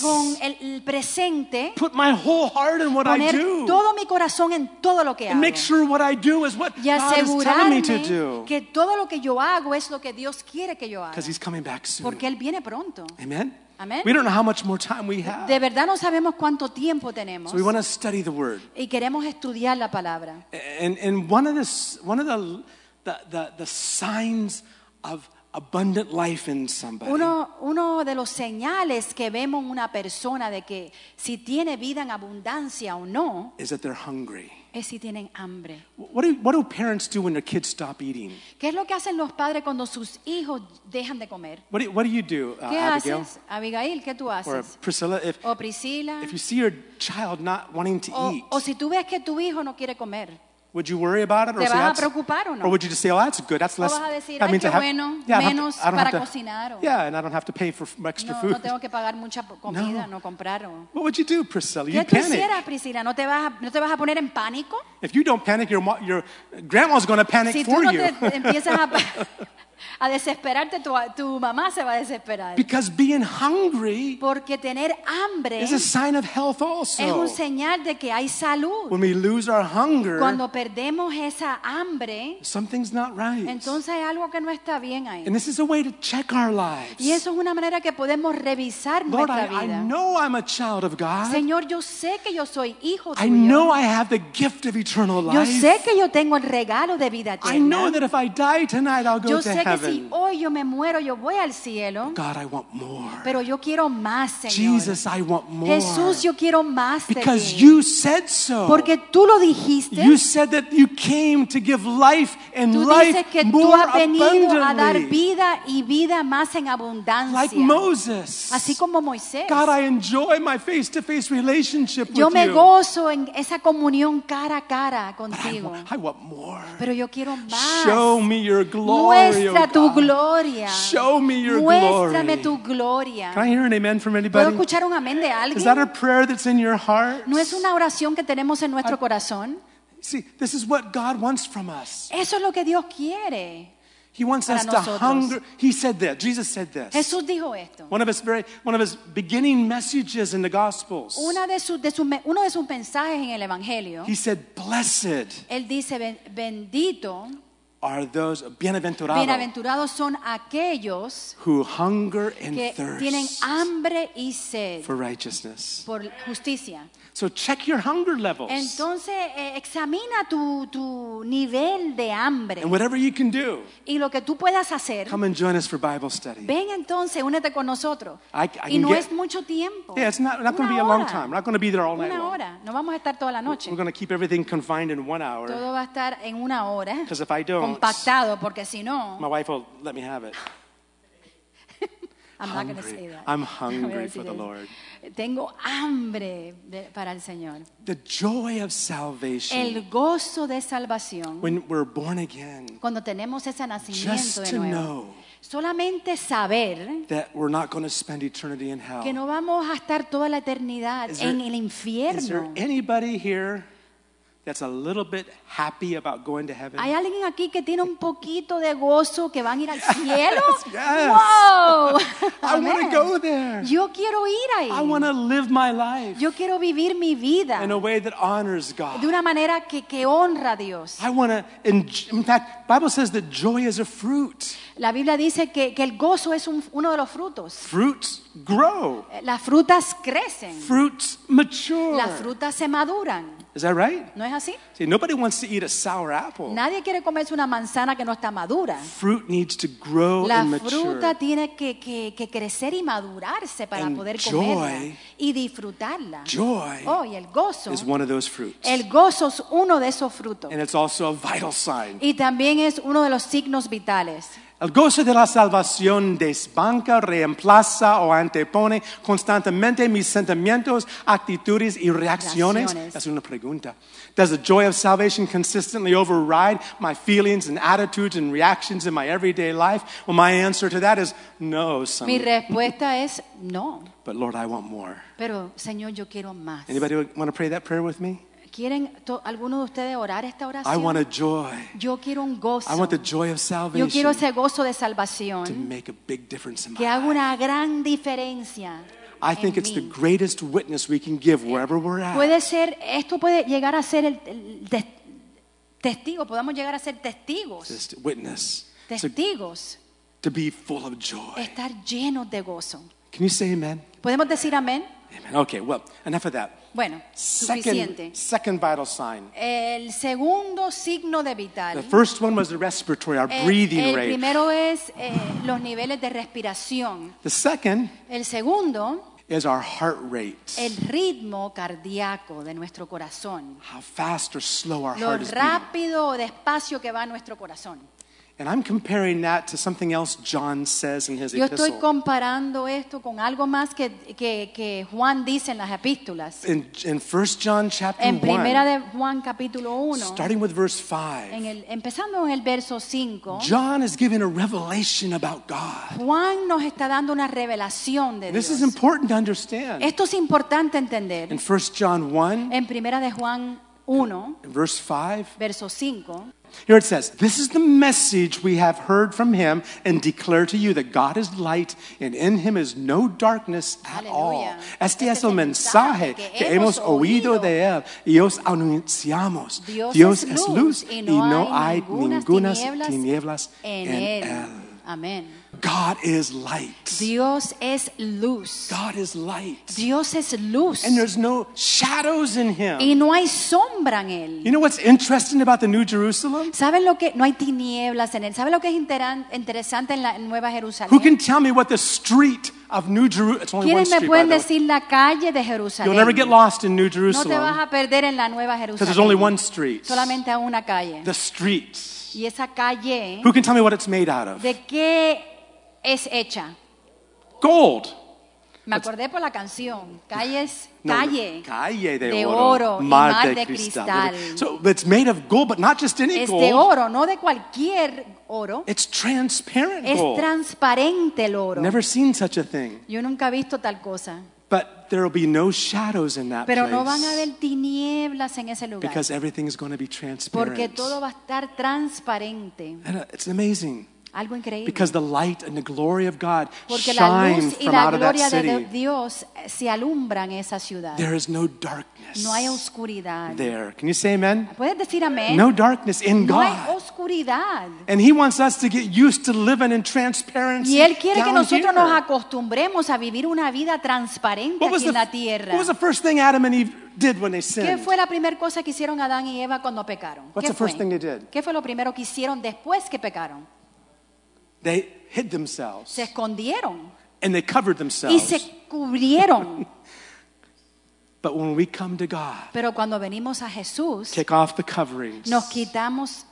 Speaker 1: con el, el presente,
Speaker 5: Put my whole heart in what I
Speaker 1: poner
Speaker 5: do.
Speaker 1: todo mi corazón en todo lo que
Speaker 5: And
Speaker 1: hago.
Speaker 5: make sure what I do is what
Speaker 1: Y
Speaker 5: God is telling me to
Speaker 1: asegurarme
Speaker 5: do.
Speaker 1: que todo lo que yo hago es lo que Dios quiere que yo haga.
Speaker 5: Because He's coming back soon.
Speaker 1: Porque Él viene pronto.
Speaker 5: Amen?
Speaker 1: Amen.
Speaker 5: We don't know how much more time we have.
Speaker 1: De verdad no sabemos cuánto tiempo tenemos.
Speaker 5: So we want to study the Word.
Speaker 1: Y queremos estudiar la palabra.
Speaker 5: And, and one of, the, one of the, the, the, the signs of abundant life in somebody
Speaker 1: Uno, uno de los señales que vemos en una persona de que si tiene vida en abundancia o no
Speaker 5: is that they're hungry.
Speaker 1: es si tienen hambre.
Speaker 5: What do, what do parents do when their kids stop eating?
Speaker 1: ¿Qué es lo que hacen los padres cuando sus hijos dejan de comer?
Speaker 5: What do, what do you do, uh,
Speaker 1: ¿Qué
Speaker 5: Abigail?
Speaker 1: haces? Abigail, ¿qué tú
Speaker 5: Or
Speaker 1: haces?
Speaker 5: Priscilla? If,
Speaker 1: O Priscila.
Speaker 5: if you see your child not wanting to
Speaker 1: O,
Speaker 5: eat,
Speaker 1: o si tú ves que tu hijo no quiere comer.
Speaker 5: Would you worry about it? Or
Speaker 1: ¿Te
Speaker 5: say,
Speaker 1: vas a
Speaker 5: "That's-"
Speaker 1: preocupar o no?
Speaker 5: Or would you just say, oh, that's good. That's
Speaker 1: O
Speaker 5: less.
Speaker 1: vas a decir,
Speaker 5: that
Speaker 1: "Ay,
Speaker 5: means I have-
Speaker 1: bueno,
Speaker 5: yeah, I don't have to-
Speaker 1: menos
Speaker 5: I don't
Speaker 1: para
Speaker 5: have to-
Speaker 1: cocinar, o-
Speaker 5: Yeah, and I don't have to pay for extra
Speaker 1: No,
Speaker 5: food.
Speaker 1: no tengo que pagar mucha comida,
Speaker 5: No.
Speaker 1: no, comprar. o-
Speaker 5: What would you do, Priscilla?
Speaker 1: ¿Qué
Speaker 5: You
Speaker 1: tú
Speaker 5: panic.
Speaker 1: hicieras, Priscila? ¿No te, vas a, ¿No te vas a poner en pánico?
Speaker 5: If you don't panic, your, your grandma's going to panic
Speaker 1: Si tú
Speaker 5: for
Speaker 1: no
Speaker 5: you.
Speaker 1: te empiezas a, a desesperarte, tu, tu mamá se va a desesperar.
Speaker 5: Because being hungry
Speaker 1: Porque tener hambre
Speaker 5: is a sign of health
Speaker 1: es un
Speaker 5: also.
Speaker 1: señal de que hay salud.
Speaker 5: When we lose our hunger,
Speaker 1: Cuando perdemos esa hambre,
Speaker 5: something's not right.
Speaker 1: entonces hay algo que no está bien ahí.
Speaker 5: And this is a way to check our lives.
Speaker 1: Y eso es una manera que podemos revisar
Speaker 5: Lord,
Speaker 1: nuestra
Speaker 5: I, I
Speaker 1: vida.
Speaker 5: know I'm a child of God.
Speaker 1: Señor, yo sé que yo soy hijo
Speaker 5: I
Speaker 1: tuyo.
Speaker 5: know I have the gift of eternal
Speaker 1: Yo
Speaker 5: life.
Speaker 1: sé que yo tengo el regalo de vida
Speaker 5: I know
Speaker 1: eterna.
Speaker 5: that if I die tonight, I'll go
Speaker 1: Yo
Speaker 5: to
Speaker 1: sé que si hoy yo me muero, yo voy al cielo.
Speaker 5: God, I want more.
Speaker 1: Pero yo quiero más, Señor.
Speaker 5: Jesus, I want more.
Speaker 1: Jesús, yo quiero más de
Speaker 5: because
Speaker 1: ti.
Speaker 5: you said so.
Speaker 1: Porque tú lo dijiste.
Speaker 5: You said that you came to give life and
Speaker 1: Tú
Speaker 5: life
Speaker 1: dices que tú
Speaker 5: more
Speaker 1: has venido a dar
Speaker 5: abundantly.
Speaker 1: vida y vida más en abundancia.
Speaker 5: Like Moses.
Speaker 1: Así como Moisés.
Speaker 5: God, I enjoy my face-to-face relationship
Speaker 1: Yo
Speaker 5: with
Speaker 1: me
Speaker 5: you.
Speaker 1: gozo en esa comunión cara a cara
Speaker 5: But I
Speaker 1: contigo.
Speaker 5: want, I want more.
Speaker 1: Pero yo quiero más.
Speaker 5: Show me your glory,
Speaker 1: Muestra
Speaker 5: oh
Speaker 1: tu gloria.
Speaker 5: Show me your
Speaker 1: Muéstrame
Speaker 5: glory.
Speaker 1: tu gloria.
Speaker 5: Can I hear an amen from
Speaker 1: ¿Puedo
Speaker 5: anybody?
Speaker 1: escuchar un amén de
Speaker 5: Is that a
Speaker 1: alguien?
Speaker 5: prayer that's in your heart?
Speaker 1: ¿No es una oración que tenemos en nuestro corazón?
Speaker 5: See, this is what God wants from us.
Speaker 1: Eso es lo que Dios quiere.
Speaker 5: He wants us to
Speaker 1: nosotros.
Speaker 5: hunger. He said that. Jesus said this.
Speaker 1: Jesús dijo esto.
Speaker 5: One of his very one of his beginning messages in the Gospels.
Speaker 1: Una de sus- de me- uno de sus mensajes en el Evangelio,
Speaker 5: He said, "Blessed
Speaker 1: él dice, "Ben- bendito,
Speaker 5: are those bienaventurados
Speaker 1: bienaventurados son aquellos
Speaker 5: who hunger and
Speaker 1: que
Speaker 5: thirst
Speaker 1: tienen hambre y sed
Speaker 5: for righteousness."
Speaker 1: por justicia.
Speaker 5: So check your hunger levels.
Speaker 1: Entonces, eh, examina tu, tu nivel de hambre
Speaker 5: and whatever you can do,
Speaker 1: y lo que tú puedas hacer.
Speaker 5: come and join us for Bible study.
Speaker 1: Ven entonces, únete con nosotros.
Speaker 5: I- I
Speaker 1: y no
Speaker 5: get-
Speaker 1: es mucho tiempo.
Speaker 5: Yeah, it's not, not going to be a long time. We're not going to be there all night
Speaker 1: Una
Speaker 5: long.
Speaker 1: hora. No vamos a estar toda la noche.
Speaker 5: We're going to keep everything confined in one hour.
Speaker 1: Todo va a estar en una hora.
Speaker 5: Because if I don't,
Speaker 1: Compactado, porque si no,
Speaker 5: my wife will let me have it.
Speaker 1: I'm not going to
Speaker 5: hungry.
Speaker 1: say that.
Speaker 5: I'm hungry for the. Lord.
Speaker 1: Tengo hambre de- para el Señor.
Speaker 5: The joy of salvation
Speaker 1: El gozo de salvación.
Speaker 5: when we're born again.
Speaker 1: Cuando tenemos ese nacimiento
Speaker 5: Just
Speaker 1: de
Speaker 5: to
Speaker 1: nuevo.
Speaker 5: know
Speaker 1: Solamente saber
Speaker 5: that we're not going to spend eternity in hell.
Speaker 1: que no vamos a estar toda la eternidad
Speaker 5: Is there-
Speaker 1: en el
Speaker 5: Is there
Speaker 1: infierno.
Speaker 5: anybody here that's a little bit happy about going to heaven?
Speaker 1: ¿Hay alguien aquí que tiene un poquito de gozo que van a ir al cielo?
Speaker 5: yes.
Speaker 1: ¡Wow!
Speaker 5: I want to go there.
Speaker 1: Yo quiero ir ahí.
Speaker 5: I want to live my life
Speaker 1: Yo quiero vivir mi vida
Speaker 5: in a way that honors God.
Speaker 1: de una manera que, que honra a Dios.
Speaker 5: I want to, in, in fact, Bible says that joy is a fruit.
Speaker 1: La Biblia dice que, que el gozo es un- uno de los frutos.
Speaker 5: Fruits grow.
Speaker 1: Eh, Las frutas crecen,
Speaker 5: Fruits mature.
Speaker 1: las frutas se maduran.
Speaker 5: Is that right?
Speaker 1: ¿No es así?
Speaker 5: See, nobody wants to eat a sour apple.
Speaker 1: Nadie quiere comerse una manzana que no está madura.
Speaker 5: Fruit needs to grow
Speaker 1: La
Speaker 5: and mature.
Speaker 1: fruta tiene que, que- que crecer y madurarse para
Speaker 5: And
Speaker 1: poder
Speaker 5: joy-
Speaker 1: comerla y disfrutarla.
Speaker 5: Joy
Speaker 1: Oh, y el gozo.
Speaker 5: is one of those fruits.
Speaker 1: El gozo es uno de esos frutos.
Speaker 5: And it's also a vital sign.
Speaker 1: Y también es uno de los signos vitales.
Speaker 5: El gozo de la salvación desbanca, reemplaza o antepone constantemente mis sentimientos, actitudes y reacciones.
Speaker 1: Reacciones.
Speaker 5: Es una pregunta. Does the joy of salvation consistently override my feelings and attitudes and reactions in my everyday life? Well, my answer to that is no, son.
Speaker 1: Mi respuesta es no.
Speaker 5: But Lord, I want more.
Speaker 1: Pero, Señor, yo quiero más.
Speaker 5: Anybody want to pray that prayer with me?
Speaker 1: ¿Quieren to- alguno de ustedes orar esta
Speaker 5: I
Speaker 1: oración?
Speaker 5: want a joy.
Speaker 1: Yo quiero un gozo.
Speaker 5: I want the joy of
Speaker 1: Yo
Speaker 5: salvation
Speaker 1: quiero ese gozo de
Speaker 5: to
Speaker 1: salvación
Speaker 5: make a big difference in my
Speaker 1: que haga
Speaker 5: life.
Speaker 1: una gran diferencia.
Speaker 5: I think it's the greatest witness we can give wherever we're at.
Speaker 1: Puede ser, esto puede llegar a ser el, el tes- testigo, podemos llegar a ser testigos,
Speaker 5: Just witness. So
Speaker 1: testigos,
Speaker 5: to be full of joy.
Speaker 1: estar llenos de gozo.
Speaker 5: Can you say amen?
Speaker 1: ¿Podemos decir amén?
Speaker 5: Amen. Okay, well, enough of that.
Speaker 1: Bueno, suficiente.
Speaker 5: Second, second vital sign.
Speaker 1: El segundo signo de vital.
Speaker 5: The first one was the respiratory, our
Speaker 1: El,
Speaker 5: breathing
Speaker 1: el
Speaker 5: rate.
Speaker 1: primero es eh, los niveles de respiración.
Speaker 5: The second
Speaker 1: El segundo,
Speaker 5: is our heart rate.
Speaker 1: el ritmo cardíaco de nuestro corazón.
Speaker 5: How fast or slow our
Speaker 1: Lo
Speaker 5: heart is
Speaker 1: rápido o despacio que va nuestro corazón.
Speaker 5: And I'm comparing that to something else John says in his
Speaker 1: Yo estoy
Speaker 5: epistle.
Speaker 1: comparando esto con algo más que, que, que Juan dice en las epístolas.
Speaker 5: In, in 1 John chapter
Speaker 1: En primera
Speaker 5: 1,
Speaker 1: de Juan capítulo 1,
Speaker 5: starting with verse 5, en
Speaker 1: el, empezando en el verso 5,
Speaker 5: John is giving a revelation about God.
Speaker 1: Juan nos está dando una revelación de
Speaker 5: This is
Speaker 1: Dios.
Speaker 5: important to understand.
Speaker 1: Esto es importante entender.
Speaker 5: In 1 John 1,
Speaker 1: En primera de Juan 1,
Speaker 5: in verse 5,
Speaker 1: verso 5,
Speaker 5: here it says, This is the message we have heard from him and declare to you that God is light and in him is no darkness at all.
Speaker 1: Aleluya.
Speaker 5: Este
Speaker 1: Este
Speaker 5: es el mensaje que hemos oído de él y os anunciamos.
Speaker 1: Dios, es luz y no, hay,
Speaker 5: ninguna tinieblas,
Speaker 1: tinieblas
Speaker 5: en,
Speaker 1: en
Speaker 5: él.
Speaker 1: él. Amén.
Speaker 5: God is light.
Speaker 1: Dios es luz.
Speaker 5: God is light.
Speaker 1: Dios es luz.
Speaker 5: And there's no shadows in him.
Speaker 1: Y no hay sombra en él.
Speaker 5: You know what's interesting about the New Jerusalem?
Speaker 1: ¿Saben lo que? No hay tinieblas en él. ¿Saben lo que es interesante en la Nueva Jerusalén?
Speaker 5: Who can tell me what the street of New Jerusalem? It's only one
Speaker 1: ¿Quiénes me
Speaker 5: street,
Speaker 1: pueden decir la calle de Jerusalén?
Speaker 5: You'll never get lost in New Jerusalem.
Speaker 1: No te vas a perder en la Nueva Jerusalén.
Speaker 5: because there's only one street.
Speaker 1: Solamente una calle.
Speaker 5: The streets.
Speaker 1: Y esa calle,
Speaker 5: Who can tell me what it's made out of?
Speaker 1: ¿de qué es hecha?
Speaker 5: Gold.
Speaker 1: Me acordé por la canción. Calles,
Speaker 5: No,
Speaker 1: calle.
Speaker 5: Calle de,
Speaker 1: de
Speaker 5: oro.
Speaker 1: oro
Speaker 5: mar,
Speaker 1: mar
Speaker 5: de,
Speaker 1: de
Speaker 5: cristal.
Speaker 1: cristal.
Speaker 5: So it's made of gold, but not just any
Speaker 1: Es
Speaker 5: gold.
Speaker 1: de oro, no de cualquier oro.
Speaker 5: It's transparent
Speaker 1: Es
Speaker 5: gold.
Speaker 1: transparente el oro.
Speaker 5: Never seen such a thing.
Speaker 1: Yo nunca he visto tal cosa.
Speaker 5: But there will be no shadows in that
Speaker 1: Pero
Speaker 5: place
Speaker 1: no van a haber tinieblas en ese lugar.
Speaker 5: because everything is going to be transparent.
Speaker 1: Porque todo va a estar transparente.
Speaker 5: And, uh, it's amazing
Speaker 1: Algo increíble.
Speaker 5: because the light and the glory of God
Speaker 1: Porque la
Speaker 5: shine
Speaker 1: luz y
Speaker 5: from
Speaker 1: la
Speaker 5: out of that
Speaker 1: gloria de
Speaker 5: city.
Speaker 1: Dios se alumbran en esa ciudad.
Speaker 5: There is no darkness
Speaker 1: No hay oscuridad.
Speaker 5: there. Can you say amen?
Speaker 1: ¿Puedes decir amén?
Speaker 5: No darkness in
Speaker 1: No hay
Speaker 5: God.
Speaker 1: oscuridad.
Speaker 5: And He wants us to get used to living in transparency.
Speaker 1: Y Él quiere que
Speaker 5: down
Speaker 1: nosotros
Speaker 5: here.
Speaker 1: nos acostumbremos a vivir una vida transparente
Speaker 5: What was,
Speaker 1: aquí
Speaker 5: the,
Speaker 1: en la tierra.
Speaker 5: what was the first thing Adam and Eve did when they
Speaker 1: ¿Qué
Speaker 5: sinned?
Speaker 1: fue la primera cosa que hicieron Adán y Eva cuando pecaron?
Speaker 5: What's
Speaker 1: ¿Qué
Speaker 5: the first thing they did?
Speaker 1: ¿Qué fue lo primero que hicieron después que pecaron?
Speaker 5: They hid themselves
Speaker 1: Se escondieron
Speaker 5: and they covered
Speaker 1: y
Speaker 5: themselves.
Speaker 1: se cubrieron.
Speaker 5: But when we come to God,
Speaker 1: Pero cuando venimos a Jesús,
Speaker 5: take off the coverings
Speaker 1: nos quitamos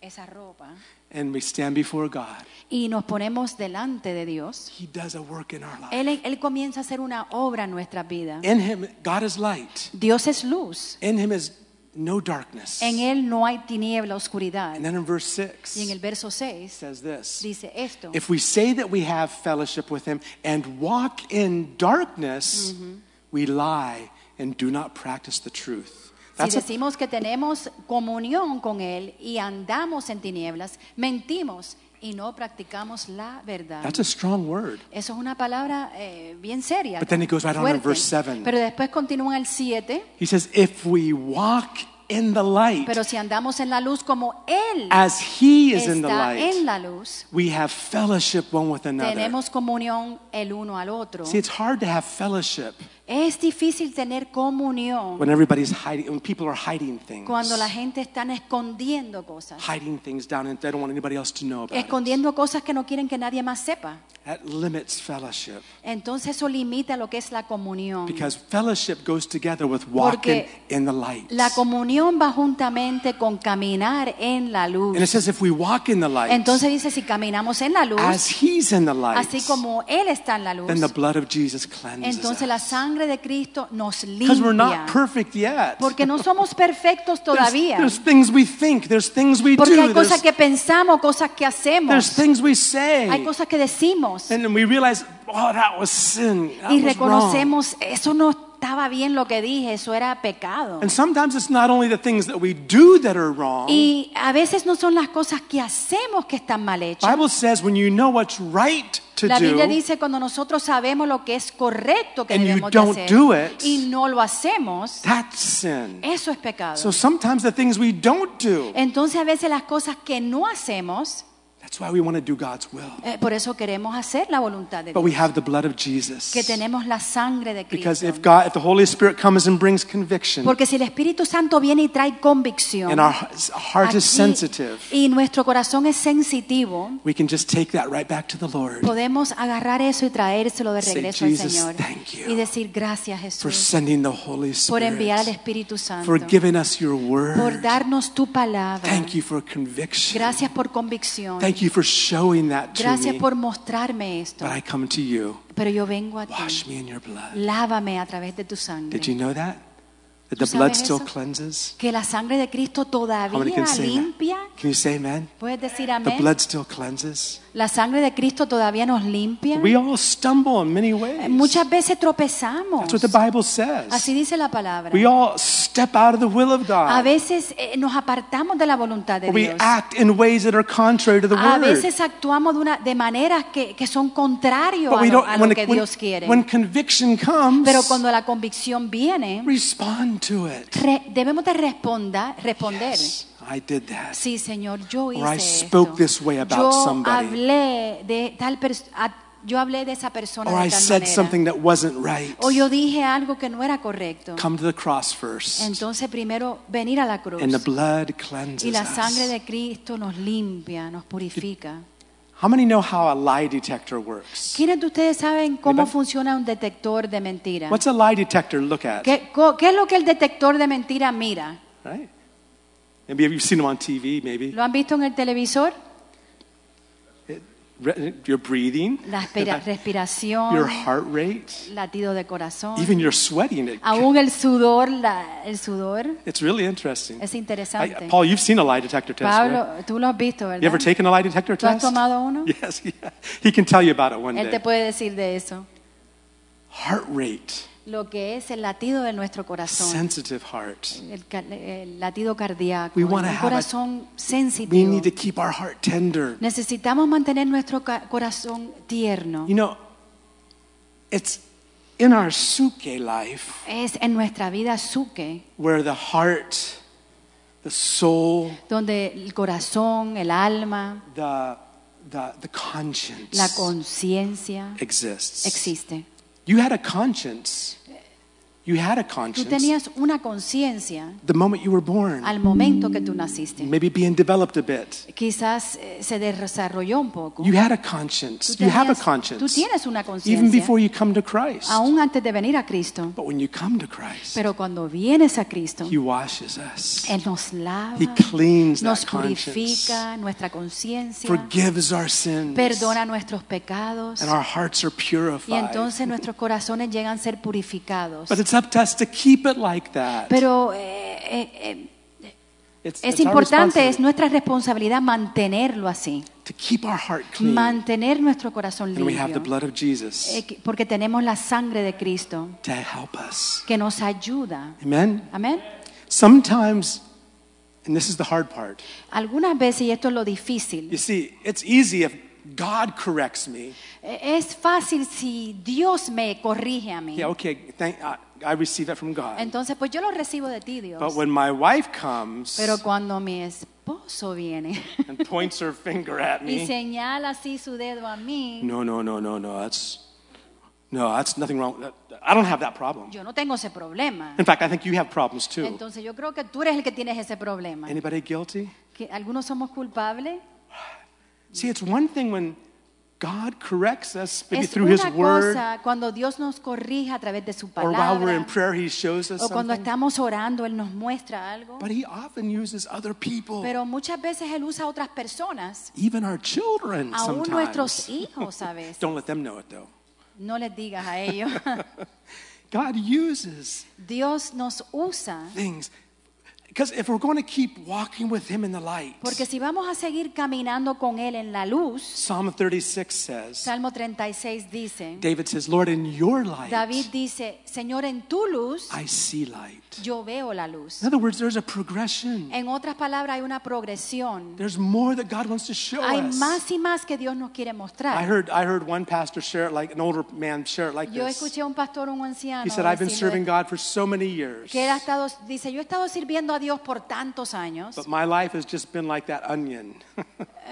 Speaker 1: esa ropa
Speaker 5: and we stand before God,
Speaker 1: y nos ponemos delante de Dios.
Speaker 5: He does a work in our life.
Speaker 1: Él, él comienza a hacer una obra en nuestra vida.
Speaker 5: In Him, God is light.
Speaker 1: Dios es luz.
Speaker 5: In Him is no darkness.
Speaker 1: En Él no hay tiniebla, oscuridad.
Speaker 5: And then in verse 6,
Speaker 1: Y en el verso 6
Speaker 5: says this
Speaker 1: dice esto.
Speaker 5: If we say that we have fellowship with Him and walk in darkness,
Speaker 1: Mm-hmm.
Speaker 5: we lie and do not practice the truth.
Speaker 1: Si
Speaker 5: That's a,
Speaker 1: decimos que tenemos comunión con Él y andamos en tinieblas, mentimos y no practicamos la verdad.
Speaker 5: that's a strong word.
Speaker 1: Eso es una palabra eh, bien seria.
Speaker 5: But then it goes right on in verse seven.
Speaker 1: Pero después continúa el 7.
Speaker 5: He says, If we walk in the light
Speaker 1: Pero si andamos en la luz como Él
Speaker 5: as He is in the
Speaker 1: está
Speaker 5: light,
Speaker 1: en la luz,
Speaker 5: we have fellowship one with another.
Speaker 1: tenemos comunión el uno al otro.
Speaker 5: See, it's hard to have fellowship
Speaker 1: Es difícil tener comunión
Speaker 5: when everybody's hiding, when people are hiding things,
Speaker 1: cuando la gente está escondiendo cosas.
Speaker 5: hiding things down and they don't want anybody else to know about it.
Speaker 1: Escondiendo cosas que no quieren que nadie más sepa.
Speaker 5: That limits fellowship
Speaker 1: Entonces eso limita lo que es la comunión.
Speaker 5: because fellowship goes together with walking
Speaker 1: Porque
Speaker 5: in the light.
Speaker 1: La comunión va juntamente con caminar en la luz.
Speaker 5: And it says, if we walk in the light
Speaker 1: Entonces dice, si caminamos en la luz,
Speaker 5: as He's in the light,
Speaker 1: así como Él está en la luz,
Speaker 5: then the blood of Jesus cleanses
Speaker 1: entonces la
Speaker 5: us.
Speaker 1: Sangre de Cristo nos
Speaker 5: Because we're
Speaker 1: limpia.
Speaker 5: not perfect yet.
Speaker 1: Porque no somos perfectos
Speaker 5: There's,
Speaker 1: todavía.
Speaker 5: there's things we think, there's things we
Speaker 1: Porque hay
Speaker 5: do,
Speaker 1: cosas
Speaker 5: there's,
Speaker 1: que pensamos, cosas que
Speaker 5: there's
Speaker 1: hacemos,
Speaker 5: things we say.
Speaker 1: hay cosas que decimos
Speaker 5: And we realize, oh, that was sin. That
Speaker 1: y reconocemos, eso no estaba bien lo que dije, eso era pecado. Y a veces no son las cosas que hacemos que están mal hechas.
Speaker 5: Bible says when you know what's right
Speaker 1: La Biblia dice cuando nosotros sabemos lo que es correcto que
Speaker 5: And you
Speaker 1: debemos de hacer
Speaker 5: do it,
Speaker 1: y no lo hacemos,
Speaker 5: that's sin.
Speaker 1: eso es pecado.
Speaker 5: So sometimes the things we don't do,
Speaker 1: Entonces a veces las cosas que no hacemos,
Speaker 5: That's why we want to do God's will.
Speaker 1: Eh, por eso queremos hacer la voluntad de
Speaker 5: But we
Speaker 1: Dios.
Speaker 5: have the blood of Jesus.
Speaker 1: Que tenemos la sangre de
Speaker 5: Because
Speaker 1: Cristo.
Speaker 5: if God, if the Holy Spirit comes and brings conviction,
Speaker 1: Porque si el Espíritu Santo viene y trae convicción
Speaker 5: and our heart is
Speaker 1: aquí,
Speaker 5: sensitive,
Speaker 1: y nuestro corazón es sensitivo,
Speaker 5: we can just take that right back to the Lord
Speaker 1: podemos agarrar eso y traérselo de
Speaker 5: Say,
Speaker 1: regreso al
Speaker 5: "Jesus,
Speaker 1: Señor
Speaker 5: thank you
Speaker 1: y decir gracias
Speaker 5: for
Speaker 1: Jesús
Speaker 5: sending the Holy
Speaker 1: por enviar al
Speaker 5: Spirit,
Speaker 1: Espíritu Santo,
Speaker 5: for giving us your
Speaker 1: por
Speaker 5: word.
Speaker 1: darnos tu palabra.
Speaker 5: Thank you for conviction.
Speaker 1: Gracias por convicción.
Speaker 5: Thank you for showing that to
Speaker 1: Gracias
Speaker 5: me.
Speaker 1: por mostrarme esto.
Speaker 5: But I come to you.
Speaker 1: Pero yo vengo a
Speaker 5: Wash
Speaker 1: ti.
Speaker 5: me in your blood.
Speaker 1: Lávame a través de tu sangre.
Speaker 5: Did you know that? That the blood still cleanses?
Speaker 1: Que la sangre de Cristo todavía
Speaker 5: can say that?
Speaker 1: limpia.
Speaker 5: Can you say amen?
Speaker 1: ¿Puedes decir
Speaker 5: The blood still cleanses.
Speaker 1: La sangre de Cristo todavía nos limpia.
Speaker 5: We all stumble in many ways.
Speaker 1: Muchas veces tropezamos.
Speaker 5: That's what the Bible says.
Speaker 1: Así dice la palabra.
Speaker 5: We all step out of the will of
Speaker 1: A
Speaker 5: God.
Speaker 1: veces eh, nos apartamos de la voluntad de
Speaker 5: Or we
Speaker 1: Dios.
Speaker 5: act in ways that are contrary to the
Speaker 1: A
Speaker 5: word.
Speaker 1: veces actuamos de, una, de maneras que, que son contrarios a
Speaker 5: we
Speaker 1: lo, a lo
Speaker 5: when,
Speaker 1: que
Speaker 5: when-
Speaker 1: Dios quiere.
Speaker 5: when conviction comes,
Speaker 1: Pero cuando la convicción viene,
Speaker 5: respond to it.
Speaker 1: re- debemos de responda- responder.
Speaker 5: Yes, I did that.
Speaker 1: Sí, Señor, yo hice
Speaker 5: Or I spoke
Speaker 1: esto.
Speaker 5: this way about
Speaker 1: yo
Speaker 5: somebody.
Speaker 1: hablé de tal yo hablé de esa persona
Speaker 5: Or
Speaker 1: de
Speaker 5: I
Speaker 1: tal
Speaker 5: said
Speaker 1: manera.
Speaker 5: something that wasn't right.
Speaker 1: O yo dije algo que no era correcto.
Speaker 5: Come to the cross first.
Speaker 1: Entonces primero venir a la cruz.
Speaker 5: And the blood cleanses
Speaker 1: Y la
Speaker 5: us.
Speaker 1: sangre de Cristo nos limpia, nos purifica.
Speaker 5: How many know how a lie detector works?
Speaker 1: ¿Quiénes de ustedes saben cómo
Speaker 5: Anybody?
Speaker 1: funciona un detector de mentira?
Speaker 5: What's a lie detector look at?
Speaker 1: ¿Qué, es lo que el detector de mentira mira?
Speaker 5: Right? Maybe you've seen them on TV, maybe.
Speaker 1: ¿Lo han visto en el televisor?
Speaker 5: Re- your breathing,
Speaker 1: La espira- respiración,
Speaker 5: your heart rate,
Speaker 1: latido de corazón,
Speaker 5: even your sweating. It,
Speaker 1: aún el sudor, la- el sudor
Speaker 5: it's really interesting.
Speaker 1: es
Speaker 5: I-
Speaker 1: interesante.
Speaker 5: Paul, you've seen a lie detector test,
Speaker 1: Pablo,
Speaker 5: right?
Speaker 1: tú lo has visto,
Speaker 5: You
Speaker 1: ¿verdad?
Speaker 5: ever taken a lie detector
Speaker 1: ¿Tú has
Speaker 5: test?
Speaker 1: tomado uno?
Speaker 5: Yes, yeah. He can tell you about it one
Speaker 1: Él te
Speaker 5: day.
Speaker 1: puede decir de eso.
Speaker 5: Heart rate,
Speaker 1: Lo que es el latido de nuestro corazón.
Speaker 5: sensitive heart.
Speaker 1: El, el latido cardíaco,
Speaker 5: We
Speaker 1: un
Speaker 5: wanna have a-
Speaker 1: corazón
Speaker 5: We
Speaker 1: sensitivo.
Speaker 5: need to keep our heart tender.
Speaker 1: Necesitamos mantener nuestro corazón tierno.
Speaker 5: You know, it's in our suke life
Speaker 1: Es en nuestra vida suke,
Speaker 5: where the heart, the soul,
Speaker 1: donde el corazón, el alma,
Speaker 5: the, the, the conscience
Speaker 1: la conciencia
Speaker 5: exists.
Speaker 1: existe.
Speaker 5: You had a conscience. You had a
Speaker 1: Tú
Speaker 5: conscience
Speaker 1: tenías una conciencia
Speaker 5: the moment you were born.
Speaker 1: al momento que tú naciste.
Speaker 5: Maybe being developed a bit.
Speaker 1: Quizás eh, se desarrolló un poco.
Speaker 5: You had a
Speaker 1: Tú,
Speaker 5: conscience. You have a
Speaker 1: tenías- tú
Speaker 5: conscience.
Speaker 1: tienes una
Speaker 5: Even
Speaker 1: conciencia,
Speaker 5: before you come to Christ.
Speaker 1: aún antes de venir a Cristo.
Speaker 5: But when you come to Christ,
Speaker 1: Pero cuando vienes a Cristo,
Speaker 5: He washes us.
Speaker 1: Él nos lava,
Speaker 5: He cleans
Speaker 1: nos
Speaker 5: that conscience.
Speaker 1: purifica nuestra conciencia,
Speaker 5: Forgives our sins.
Speaker 1: perdona nuestros pecados
Speaker 5: And our hearts are
Speaker 1: y
Speaker 5: purified.
Speaker 1: entonces nuestros corazones llegan a ser purificados.
Speaker 5: But it's up to us to keep it like that.
Speaker 1: Pero eh, eh, eh,
Speaker 5: It's,
Speaker 1: es
Speaker 5: it's
Speaker 1: importante, es nuestra responsabilidad mantenerlo así,
Speaker 5: to keep our heart clean.
Speaker 1: mantener nuestro corazón
Speaker 5: And we have the
Speaker 1: limpio,
Speaker 5: blood of Jesus
Speaker 1: eh, que- porque tenemos la sangre de Cristo
Speaker 5: to help us.
Speaker 1: que nos ayuda.
Speaker 5: Amen?
Speaker 1: Amén.
Speaker 5: Sometimes, and this is the hard part,
Speaker 1: Algunas veces, y esto es lo difícil,
Speaker 5: you see, it's easy if God corrects me.
Speaker 1: eh, es fácil si Dios me corrige a mí.
Speaker 5: Yeah, okay, thank, I, I receive that from God.
Speaker 1: Entonces, pues yo lo recibo de ti, Dios.
Speaker 5: But when my wife comes
Speaker 1: Pero cuando mi esposo viene
Speaker 5: and points her finger at
Speaker 1: y
Speaker 5: me,
Speaker 1: señala así su dedo a mí,
Speaker 5: no, no, no, no, no, that's, no, that's nothing wrong. That, I don't have that problem.
Speaker 1: yo no tengo ese problema.
Speaker 5: In fact, I think you have problems too.
Speaker 1: Entonces yo creo que tú eres el que tienes ese problema.
Speaker 5: Anybody guilty?
Speaker 1: Que algunos somos culpables.
Speaker 5: See, it's one thing when God corrects us maybe
Speaker 1: Es
Speaker 5: through His
Speaker 1: una
Speaker 5: Word,
Speaker 1: cosa cuando Dios nos corrige a través de su
Speaker 5: or while we're in
Speaker 1: palabra.
Speaker 5: prayer, He shows us
Speaker 1: O cuando
Speaker 5: something.
Speaker 1: estamos orando, Él nos muestra algo.
Speaker 5: But He often uses other people,
Speaker 1: Pero muchas veces Él usa otras personas,
Speaker 5: even our children
Speaker 1: aún nuestros hijos a veces.
Speaker 5: Don't let them know it though.
Speaker 1: No les digas a ellos.
Speaker 5: God uses
Speaker 1: Dios nos usa
Speaker 5: things. Because if we're going to keep walking with Him in the light,
Speaker 1: porque si vamos a seguir caminando con Él en la luz,
Speaker 5: Psalm 36 says,
Speaker 1: Salmo 36 dice,
Speaker 5: David says, Lord, in your light,
Speaker 1: David dice, Señor, en tu luz
Speaker 5: I see light.
Speaker 1: yo veo la luz.
Speaker 5: In other words, there's a progression.
Speaker 1: En otras palabras, hay una progresión.
Speaker 5: There's more that God wants to show
Speaker 1: Hay
Speaker 5: us.
Speaker 1: más y más que Dios nos quiere
Speaker 5: I
Speaker 1: mostrar.
Speaker 5: heard, I heard one pastor share it like an older man share it like
Speaker 1: Yo
Speaker 5: this.
Speaker 1: escuché a un pastor, un anciano,
Speaker 5: He said, I've been serving God for so many years,
Speaker 1: que él ha estado, dice, yo he estado sirviendo a Dios por tantos años,
Speaker 5: but my life has just been like that onion.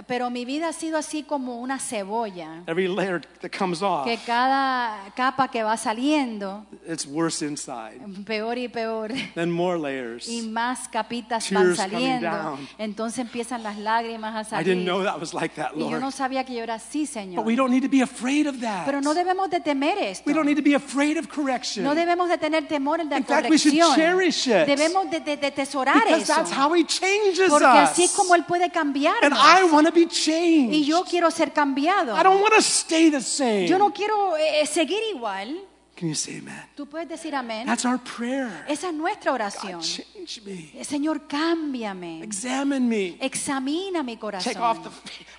Speaker 1: Pero mi vida ha sido así como una cebolla,
Speaker 5: Every layer that comes off,
Speaker 1: que cada capa que va saliendo,
Speaker 5: it's worse inside.
Speaker 1: peor y peor,
Speaker 5: Then more layers.
Speaker 1: y más capitas
Speaker 5: Tears
Speaker 1: van saliendo.
Speaker 5: down.
Speaker 1: Entonces empiezan las lágrimas a
Speaker 5: I didn't know
Speaker 1: salir.
Speaker 5: that was like that,
Speaker 1: Y yo
Speaker 5: Lord.
Speaker 1: no sabía que yo era así, Señor.
Speaker 5: But we don't need to be afraid of that.
Speaker 1: Pero no debemos de temer esto.
Speaker 5: We don't need to be afraid of correction.
Speaker 1: No debemos de tener temor en la
Speaker 5: In fact, we should
Speaker 1: corrección.
Speaker 5: cherish it.
Speaker 1: Debemos de, de- de tesorar
Speaker 5: because
Speaker 1: eso.
Speaker 5: that's how he changes
Speaker 1: Porque
Speaker 5: us.
Speaker 1: así es como Él puede
Speaker 5: and
Speaker 1: cambiarnos.
Speaker 5: I want to be changed.
Speaker 1: Y yo quiero ser cambiado.
Speaker 5: I don't want to stay the same.
Speaker 1: Yo no quiero eh, seguir igual.
Speaker 5: Can you say amen?
Speaker 1: Tú puedes decir amén.
Speaker 5: That's our prayer.
Speaker 1: Esa es nuestra oración.
Speaker 5: God, change me.
Speaker 1: Eh, Señor, cámbiame.
Speaker 5: Examine me.
Speaker 1: Examina mi
Speaker 5: Take
Speaker 1: corazón.
Speaker 5: off the,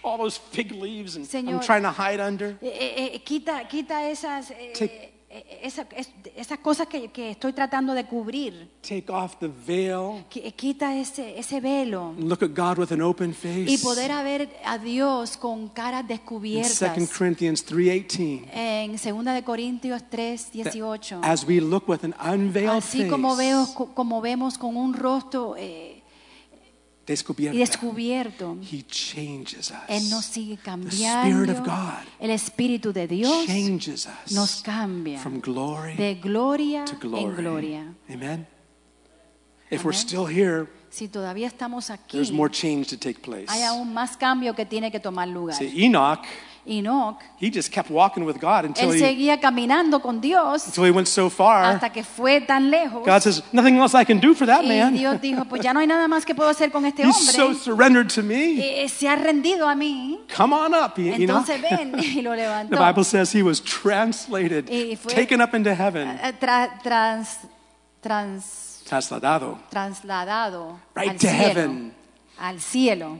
Speaker 5: all those fig leaves and
Speaker 1: Señor.
Speaker 5: I'm trying to hide under.
Speaker 1: Eh, eh, eh, quita, quita esas, eh,
Speaker 5: Take-
Speaker 1: eh, esa- es- esas cosas que, que estoy tratando de cubrir.
Speaker 5: Take off the veil.
Speaker 1: Eh, Quita ese, ese velo.
Speaker 5: Look at God with an open face.
Speaker 1: Y poder ver a Dios con caras
Speaker 5: In
Speaker 1: descubiertas.
Speaker 5: 2 Corinthians 3.18.
Speaker 1: En 2 de Corintios 3,
Speaker 5: that
Speaker 1: 18.
Speaker 5: As we look with an unveiled
Speaker 1: Así como,
Speaker 5: face,
Speaker 1: veo, como vemos con un rostro eh,
Speaker 5: descubierta,
Speaker 1: y descubierto,
Speaker 5: He changes us.
Speaker 1: Él nos sigue
Speaker 5: The
Speaker 1: cambiando.
Speaker 5: Spirit of God
Speaker 1: El Espíritu de Dios
Speaker 5: changes us
Speaker 1: nos cambia
Speaker 5: from glory
Speaker 1: de gloria
Speaker 5: to
Speaker 1: en
Speaker 5: glory.
Speaker 1: gloria.
Speaker 5: Amen. If we're still here,
Speaker 1: Si todavía estamos aquí,
Speaker 5: there's more change to take place.
Speaker 1: hay aún más cambio que tiene que tomar lugar.
Speaker 5: See, Enoch,
Speaker 1: Enoch,
Speaker 5: he just kept walking with God until
Speaker 1: él
Speaker 5: he,
Speaker 1: seguía caminando con Dios
Speaker 5: until he went so far.
Speaker 1: hasta que fue tan lejos.
Speaker 5: God says, nothing else I can do for that
Speaker 1: Y
Speaker 5: man.
Speaker 1: Dios dijo, pues ya no hay nada más que puedo hacer con este
Speaker 5: He's so
Speaker 1: hombre.
Speaker 5: surrendered to me.
Speaker 1: Eh, se ha rendido a mí.
Speaker 5: Come on up.
Speaker 1: Entonces ven y lo
Speaker 5: The
Speaker 1: levantó.
Speaker 5: Bible says he was translated,
Speaker 1: Y fue-
Speaker 5: taken up into heaven,
Speaker 1: Eh, tra- trans, trans,
Speaker 5: trasladado,
Speaker 1: trasladado
Speaker 5: Right
Speaker 1: al
Speaker 5: to
Speaker 1: cielo,
Speaker 5: heaven.
Speaker 1: al cielo,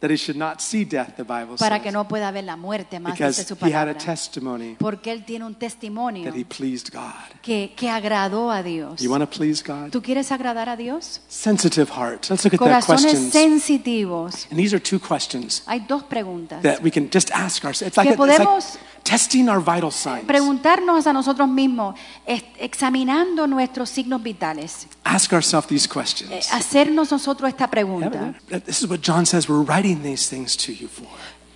Speaker 5: that he should not see death, the Bible
Speaker 1: para
Speaker 5: says.
Speaker 1: que no pueda ver la muerte más
Speaker 5: because
Speaker 1: dice su
Speaker 5: he had a
Speaker 1: palabra.
Speaker 5: testimony
Speaker 1: Porque él tiene un testimonio
Speaker 5: that he pleased God.
Speaker 1: que, que agradó a Dios.
Speaker 5: You want to please God?
Speaker 1: ¿Tú quieres agradar a Dios?
Speaker 5: Sensitive heart. Let's look at
Speaker 1: Corazones sensitivos.
Speaker 5: And these are two questions
Speaker 1: Hay dos preguntas.
Speaker 5: that we can just ask ourselves. It's like,
Speaker 1: Que
Speaker 5: a- it's like
Speaker 1: podemos
Speaker 5: testing our vital signs.
Speaker 1: Preguntarnos a nosotros mismos, examinando nuestros signos vitales.
Speaker 5: Ask ourselves these
Speaker 1: Eh,
Speaker 5: questions.
Speaker 1: hacernos nosotros esta pregunta.
Speaker 5: This is what John says we're writing these things to you for.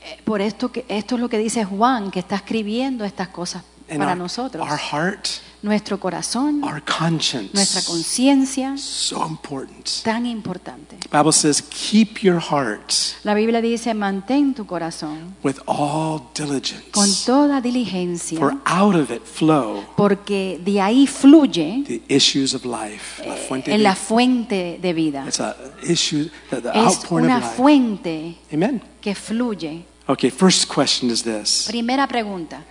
Speaker 1: Eh, Por esto que esto es lo que dice Juan, que está escribiendo estas cosas
Speaker 5: And
Speaker 1: para
Speaker 5: our,
Speaker 1: nosotros.
Speaker 5: our heart,
Speaker 1: Nuestro corazón,
Speaker 5: our conscience,
Speaker 1: nuestra conciencia,
Speaker 5: so important.
Speaker 1: tan importante.
Speaker 5: The Bible says, keep your heart
Speaker 1: La Biblia dice, mantén tu corazón
Speaker 5: with all diligence.
Speaker 1: con toda diligencia,
Speaker 5: For out of it flow
Speaker 1: porque de ahí fluye
Speaker 5: the issues of life. La fuente
Speaker 1: en
Speaker 5: de-
Speaker 1: la fuente de vida.
Speaker 5: It's a issue, the, the
Speaker 1: Es
Speaker 5: outpouring
Speaker 1: una
Speaker 5: of life.
Speaker 1: fuente
Speaker 5: Amen.
Speaker 1: que fluye.
Speaker 5: Okay, first question is this
Speaker 1: Primera pregunta.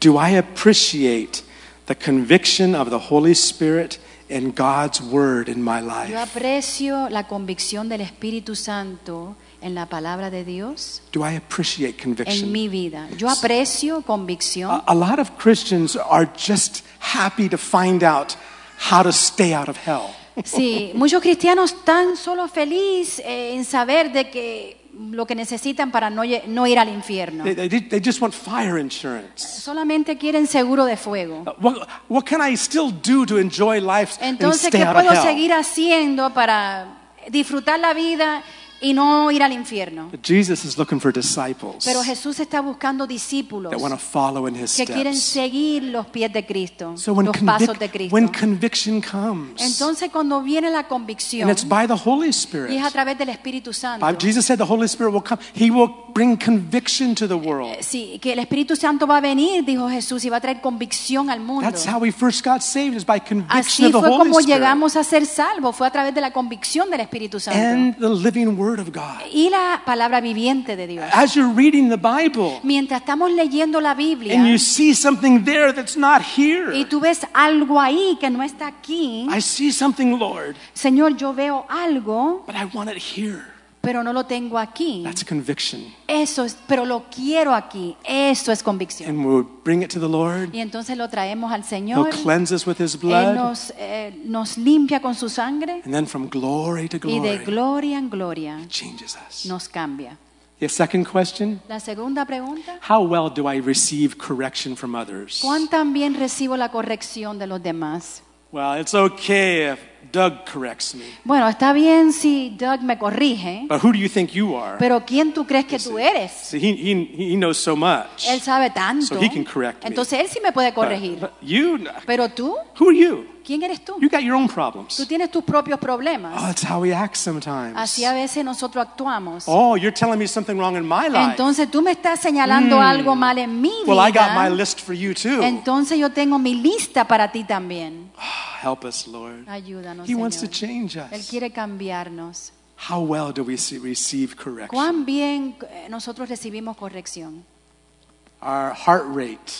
Speaker 5: Do I appreciate the conviction of the Holy Spirit and God's Word in my
Speaker 1: Yo
Speaker 5: life?
Speaker 1: aprecio la convicción del Espíritu Santo en la palabra de Dios
Speaker 5: Do I appreciate
Speaker 1: en
Speaker 5: conviction?
Speaker 1: mi vida. Yo aprecio convicción.
Speaker 5: A, a lot of Christians are just happy to find out how to stay out of hell.
Speaker 1: Sí, muchos cristianos están solo felices eh, en saber de que lo que necesitan para no, no ir al infierno.
Speaker 5: They, they, they just want fire insurance.
Speaker 1: Solamente quieren seguro de fuego.
Speaker 5: Uh, What, what can I still do to enjoy life and
Speaker 1: Entonces,
Speaker 5: stay
Speaker 1: ¿qué
Speaker 5: out of
Speaker 1: puedo
Speaker 5: hell?
Speaker 1: seguir haciendo para disfrutar la vida y no ir al infierno?
Speaker 5: But Jesus is looking for disciples
Speaker 1: Pero Jesús está buscando discípulos
Speaker 5: that want to follow in His
Speaker 1: que quieren seguir los pies de Cristo,
Speaker 5: So when,
Speaker 1: los pasos de Cristo.
Speaker 5: when conviction comes,
Speaker 1: Entonces, cuando viene la convicción,
Speaker 5: and it's by the Holy
Speaker 1: y
Speaker 5: Spirit,
Speaker 1: es a través del Espíritu Santo,
Speaker 5: Jesus said the Holy Spirit will come. He will bring conviction to the world.
Speaker 1: sí, que el Espíritu Santo va a venir, dijo Jesús, y va a traer convicción al mundo.
Speaker 5: That's how we first got saved, is by conviction
Speaker 1: Así
Speaker 5: of the
Speaker 1: fue
Speaker 5: Holy
Speaker 1: como
Speaker 5: Spirit
Speaker 1: llegamos a ser salvos, fue a través de la convicción del Espíritu Santo
Speaker 5: and the living Word of God.
Speaker 1: y la palabra viviente de Dios.
Speaker 5: As you're reading the Bible
Speaker 1: Mientras estamos leyendo la Biblia
Speaker 5: and you see something there that's not
Speaker 1: y
Speaker 5: here,
Speaker 1: tú ves algo ahí que no está aquí,
Speaker 5: I see something, Lord,
Speaker 1: Señor, yo veo algo,
Speaker 5: but I want it here.
Speaker 1: Pero no lo tengo aquí.
Speaker 5: That's conviction.
Speaker 1: Eso es, pero lo quiero aquí. Eso es convicción.
Speaker 5: And we'll bring it to the Lord.
Speaker 1: Y entonces lo traemos al
Speaker 5: He'll
Speaker 1: Señor.
Speaker 5: cleanse us with His
Speaker 1: Él
Speaker 5: blood.
Speaker 1: nos, eh, nos limpia con su sangre
Speaker 5: And then from glory to
Speaker 1: y de
Speaker 5: glory,
Speaker 1: gloria en gloria
Speaker 5: changes us.
Speaker 1: nos cambia.
Speaker 5: The second question
Speaker 1: La segunda pregunta,
Speaker 5: How well do I receive correction from others?
Speaker 1: ¿cuán tan bien recibo la corrección de los demás?
Speaker 5: Well, it's okay if Doug corrects me.
Speaker 1: Bueno, está bien si Doug me corrige,
Speaker 5: But who do you think you are?
Speaker 1: pero ¿quién tú crees que tú eres?
Speaker 5: See, he, he, he knows so much.
Speaker 1: Él sabe tanto.
Speaker 5: So he can correct me.
Speaker 1: Entonces él sí me puede
Speaker 5: But-
Speaker 1: corregir.
Speaker 5: but you,
Speaker 1: Pero tú,
Speaker 5: who are you?
Speaker 1: ¿Quién eres tú?
Speaker 5: You got your own
Speaker 1: Tú
Speaker 5: problems.
Speaker 1: tienes tus propios
Speaker 5: Oh,
Speaker 1: problemas.
Speaker 5: that's how we act sometimes.
Speaker 1: Así a veces nosotros actuamos.
Speaker 5: Oh, you're telling me something wrong in my life.
Speaker 1: Entonces tú me estás señalando
Speaker 5: Hmm.
Speaker 1: algo mal en mi
Speaker 5: Well, I got my
Speaker 1: vida.
Speaker 5: list for you too.
Speaker 1: Entonces yo tengo mi lista para ti también.
Speaker 5: Help us, Lord.
Speaker 1: Ayúdanos,
Speaker 5: He wants to
Speaker 1: Señor.
Speaker 5: change
Speaker 1: Él
Speaker 5: us.
Speaker 1: quiere cambiarnos.
Speaker 5: How well do we receive correction?
Speaker 1: ¿Cuán bien eh, nosotros recibimos corrección?
Speaker 5: Our heart rate,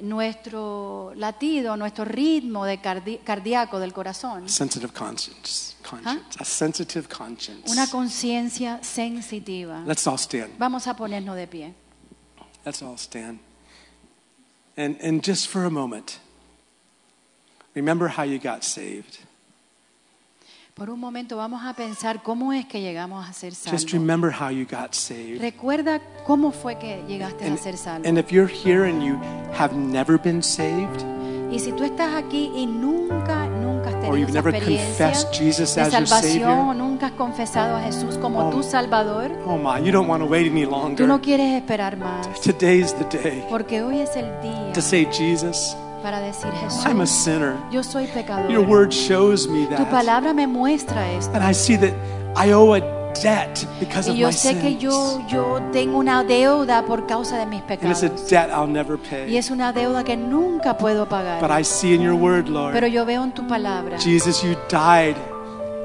Speaker 1: Nuestro latido, nuestro ritmo de cardi- cardíaco del corazón.
Speaker 5: sensitive conscience, conscience, a sensitive conscience.
Speaker 1: Una conciencia sensitiva.
Speaker 5: Let's all stand.
Speaker 1: Vamos a ponernos de pie.
Speaker 5: Let's all stand. And, and just for a moment, remember how you got saved.
Speaker 1: Por un momento vamos a pensar cómo es que llegamos a ser
Speaker 5: Just
Speaker 1: salvos.
Speaker 5: remember how you got saved.
Speaker 1: Recuerda cómo fue que llegaste a
Speaker 5: And,
Speaker 1: ser salvo.
Speaker 5: and if you're here and you have never been saved,
Speaker 1: Y si tú estás aquí y nunca, nunca has
Speaker 5: Or
Speaker 1: tenido
Speaker 5: you've
Speaker 1: esa
Speaker 5: never
Speaker 1: experiencia
Speaker 5: confessed Jesus
Speaker 1: de
Speaker 5: as your
Speaker 1: salvación, o nunca has confesado a Jesús como
Speaker 5: Oh.
Speaker 1: tu Salvador,
Speaker 5: oh my, you don't want to wait any
Speaker 1: tú
Speaker 5: longer.
Speaker 1: no quieres esperar más.
Speaker 5: Today's the day
Speaker 1: Porque hoy es el día
Speaker 5: to say, Jesus,
Speaker 1: para decir
Speaker 5: I'm a sinner.
Speaker 1: yo soy
Speaker 5: Your
Speaker 1: pecador.
Speaker 5: word shows me
Speaker 1: Tu
Speaker 5: that.
Speaker 1: palabra me muestra esto.
Speaker 5: And I see that I owe a debt because of
Speaker 1: Y yo
Speaker 5: my
Speaker 1: sé que
Speaker 5: sins.
Speaker 1: yo, yo tengo una deuda por causa de mis
Speaker 5: And it's a
Speaker 1: pecados.
Speaker 5: debt I'll never
Speaker 1: Y
Speaker 5: pay.
Speaker 1: es una deuda que nunca puedo
Speaker 5: But
Speaker 1: pagar.
Speaker 5: I see in your word,
Speaker 1: Pero
Speaker 5: Lord,
Speaker 1: yo veo en tu palabra.
Speaker 5: Jesus, you died.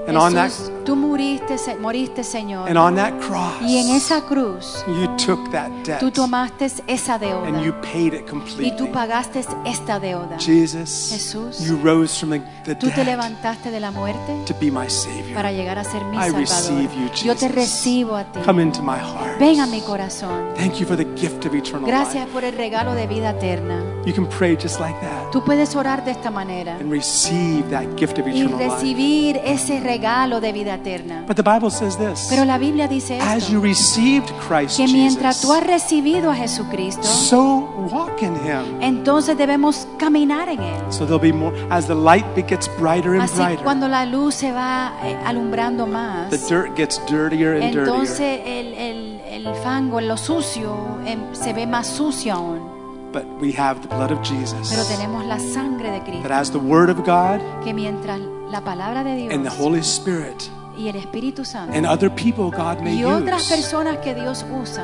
Speaker 5: And on that
Speaker 1: tú moriste, Señor.
Speaker 5: and on that cross,
Speaker 1: Y en esa cruz
Speaker 5: you took that debt
Speaker 1: tú tomaste esa
Speaker 5: and you
Speaker 1: deuda
Speaker 5: paid it
Speaker 1: y tú
Speaker 5: completely.
Speaker 1: pagaste esta deuda.
Speaker 5: Jesus,
Speaker 1: Jesús,
Speaker 5: you rose from the, the
Speaker 1: Tú te levantaste de la muerte
Speaker 5: to be my Savior.
Speaker 1: para llegar a ser mi
Speaker 5: I
Speaker 1: Salvador.
Speaker 5: receive you,
Speaker 1: Yo te recibo a ti.
Speaker 5: Come into my heart.
Speaker 1: Ven a mi corazón.
Speaker 5: Thank you for the gift of eternal
Speaker 1: Gracias
Speaker 5: life.
Speaker 1: por el regalo de vida eterna.
Speaker 5: You can pray just like that
Speaker 1: Tú puedes orar de esta manera
Speaker 5: and receive that gift of
Speaker 1: y
Speaker 5: eternal life.
Speaker 1: recibir ese regalo de vida eterna.
Speaker 5: But the Bible says this
Speaker 1: Pero la Biblia dice
Speaker 5: As you
Speaker 1: esto,
Speaker 5: received Christ
Speaker 1: que mientras tú has
Speaker 5: Jesus,
Speaker 1: recibido a Jesucristo,
Speaker 5: so walk in Him.
Speaker 1: entonces debemos caminar en Él.
Speaker 5: So there'll be more, as the light gets brighter and
Speaker 1: Así
Speaker 5: brighter,
Speaker 1: cuando la luz se va eh, alumbrando más,
Speaker 5: the dirt gets dirtier and dirtier.
Speaker 1: entonces el, el- el fango, lo sucio, em, se ve más sucio aún.
Speaker 5: But we have the blood of
Speaker 1: Pero
Speaker 5: Jesus.
Speaker 1: tenemos la sangre de Cristo,
Speaker 5: That as the Word of God
Speaker 1: que mientras la palabra de
Speaker 5: and the
Speaker 1: Dios
Speaker 5: Holy Spirit
Speaker 1: y el Espíritu Santo
Speaker 5: and other people God may
Speaker 1: y otras
Speaker 5: use.
Speaker 1: personas que Dios usa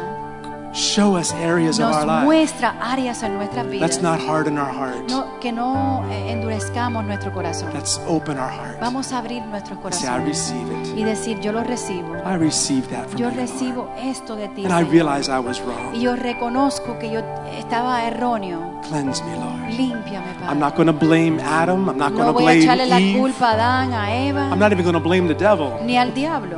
Speaker 5: show us areas of
Speaker 1: nos
Speaker 5: our life.
Speaker 1: muestra áreas en nuestras vidas
Speaker 5: Let's not harden our heart.
Speaker 1: no- que no eh, endurezcamos nuestro corazón.
Speaker 5: Let's open our heart.
Speaker 1: Vamos a abrir nuestros
Speaker 5: Say, I
Speaker 1: corazones
Speaker 5: receive
Speaker 1: y
Speaker 5: it.
Speaker 1: decir, yo lo recibo.
Speaker 5: I receive that from
Speaker 1: Yo
Speaker 5: you, Lord.
Speaker 1: recibo esto de ti.
Speaker 5: And I realize I was
Speaker 1: Y
Speaker 5: wrong.
Speaker 1: yo reconozco que yo estaba erróneo.
Speaker 5: Cleanse me, Lord.
Speaker 1: Límpiame,
Speaker 5: I'm not going to blame Adam. I'm not going
Speaker 1: No
Speaker 5: to
Speaker 1: voy a
Speaker 5: blame
Speaker 1: la culpa a Adán, a Eva,
Speaker 5: I'm not even going to blame the devil.
Speaker 1: ni al diablo,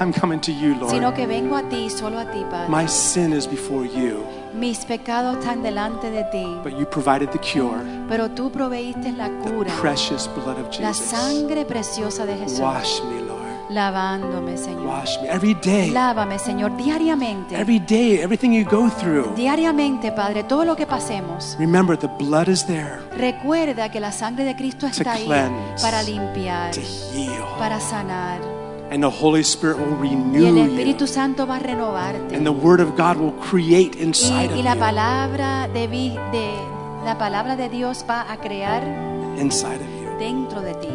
Speaker 5: I'm coming to you,
Speaker 1: sino
Speaker 5: Lord.
Speaker 1: que vengo a ti, solo a ti, Padre.
Speaker 5: My sin is before you,
Speaker 1: Mis pecados están delante de ti,
Speaker 5: but you provided the cure.
Speaker 1: pero tú proveíste la
Speaker 5: The
Speaker 1: cura,
Speaker 5: precious blood of
Speaker 1: la
Speaker 5: Jesus.
Speaker 1: sangre preciosa de Jesús,
Speaker 5: Wash me, Lord.
Speaker 1: lavándome, Señor.
Speaker 5: Wash me every day.
Speaker 1: Lávame, Señor, diariamente.
Speaker 5: Every day, everything you go through.
Speaker 1: Diariamente, Padre, todo lo que pasemos.
Speaker 5: Remember, the blood is there
Speaker 1: Recuerda que la sangre de Cristo está ahí
Speaker 5: cleanse,
Speaker 1: para limpiar,
Speaker 5: to heal.
Speaker 1: para sanar.
Speaker 5: And the Holy Spirit will
Speaker 1: Y el
Speaker 5: renew you.
Speaker 1: Espíritu Santo va a renovarte.
Speaker 5: And the Word of God will create inside
Speaker 1: Y, y
Speaker 5: of
Speaker 1: la
Speaker 5: you.
Speaker 1: palabra de, de la palabra de Dios va a crear
Speaker 5: Inside of you.
Speaker 1: dentro de ti.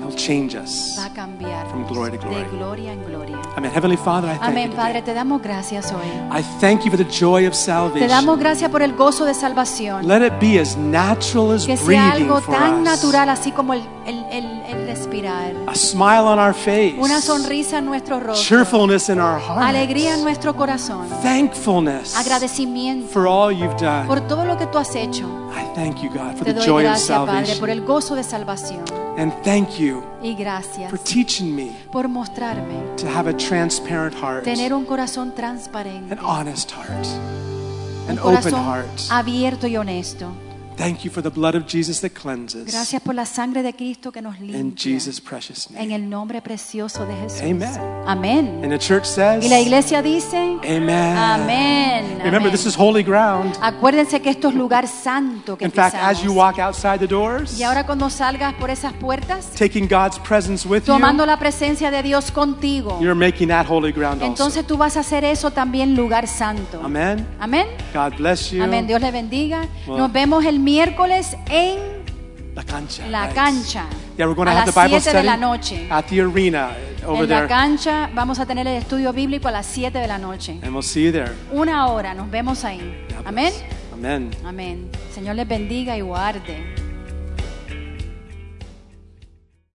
Speaker 5: He'll change us.
Speaker 1: Va a cambiar
Speaker 5: From glory to glory.
Speaker 1: de gloria en gloria.
Speaker 5: Amen. Heavenly Father, I thank
Speaker 1: Amén,
Speaker 5: you.
Speaker 1: Padre, te damos gracias hoy.
Speaker 5: I thank you for the joy of
Speaker 1: Te
Speaker 5: salvation.
Speaker 1: damos gracias por el gozo de salvación.
Speaker 5: Let it be as natural as
Speaker 1: Que sea algo tan natural así como el, el- el- el respirar.
Speaker 5: A smile on our face.
Speaker 1: Una sonrisa en nuestro rostro.
Speaker 5: Cheerfulness in our hearts.
Speaker 1: Alegría en nuestro corazón.
Speaker 5: Thankfulness
Speaker 1: Agradecimiento
Speaker 5: for all you've done.
Speaker 1: por todo lo que tú has hecho.
Speaker 5: I thank you, God, for
Speaker 1: Te
Speaker 5: the
Speaker 1: doy
Speaker 5: joy of
Speaker 1: gracias, Padre, por
Speaker 5: salvation.
Speaker 1: el gozo de salvación.
Speaker 5: And thank you
Speaker 1: Y gracias
Speaker 5: for teaching me
Speaker 1: por mostrarme
Speaker 5: to have a transparent heart,
Speaker 1: tener un corazón transparente,
Speaker 5: an honest heart,
Speaker 1: un
Speaker 5: an open
Speaker 1: corazón
Speaker 5: heart.
Speaker 1: abierto y honesto.
Speaker 5: Thank you for the blood of Jesus that cleanses.
Speaker 1: Gracias por la sangre de Cristo que nos
Speaker 5: In
Speaker 1: limpia.
Speaker 5: Jesus' precious name.
Speaker 1: En el nombre precioso de Jesús.
Speaker 5: Amen.
Speaker 1: Amén.
Speaker 5: And the church says,
Speaker 1: Y la iglesia dice,
Speaker 5: Amen.
Speaker 1: Amén.
Speaker 5: Remember,
Speaker 1: Amén.
Speaker 5: this is holy ground.
Speaker 1: Acuérdense que esto es lugar santo que
Speaker 5: In fact, as you
Speaker 1: pisamos.
Speaker 5: walk outside the doors,
Speaker 1: Y ahora cuando salgas por esas puertas,
Speaker 5: taking God's presence with
Speaker 1: tomando
Speaker 5: you,
Speaker 1: la presencia de Dios contigo,
Speaker 5: you're making that holy ground also.
Speaker 1: entonces tú vas a hacer eso también lugar santo.
Speaker 5: Amen.
Speaker 1: Amén.
Speaker 5: God bless you.
Speaker 1: Amén. Dios le bendiga.
Speaker 5: Bueno.
Speaker 1: Nos vemos el miércoles en
Speaker 5: La cancha.
Speaker 1: la
Speaker 5: right.
Speaker 1: cancha.
Speaker 5: Yeah, we're going to
Speaker 1: a
Speaker 5: have
Speaker 1: las
Speaker 5: the Bible
Speaker 1: 7 de la noche.
Speaker 5: at the arena over
Speaker 1: En la
Speaker 5: there.
Speaker 1: cancha vamos a tener el estudio bíblico a las 7 de la noche.
Speaker 5: And we'll see you there.
Speaker 1: Una hora, nos vemos ahí.
Speaker 5: God
Speaker 1: Amén.
Speaker 5: bless. Amen.
Speaker 1: Amén. Señor les bendiga y guarde.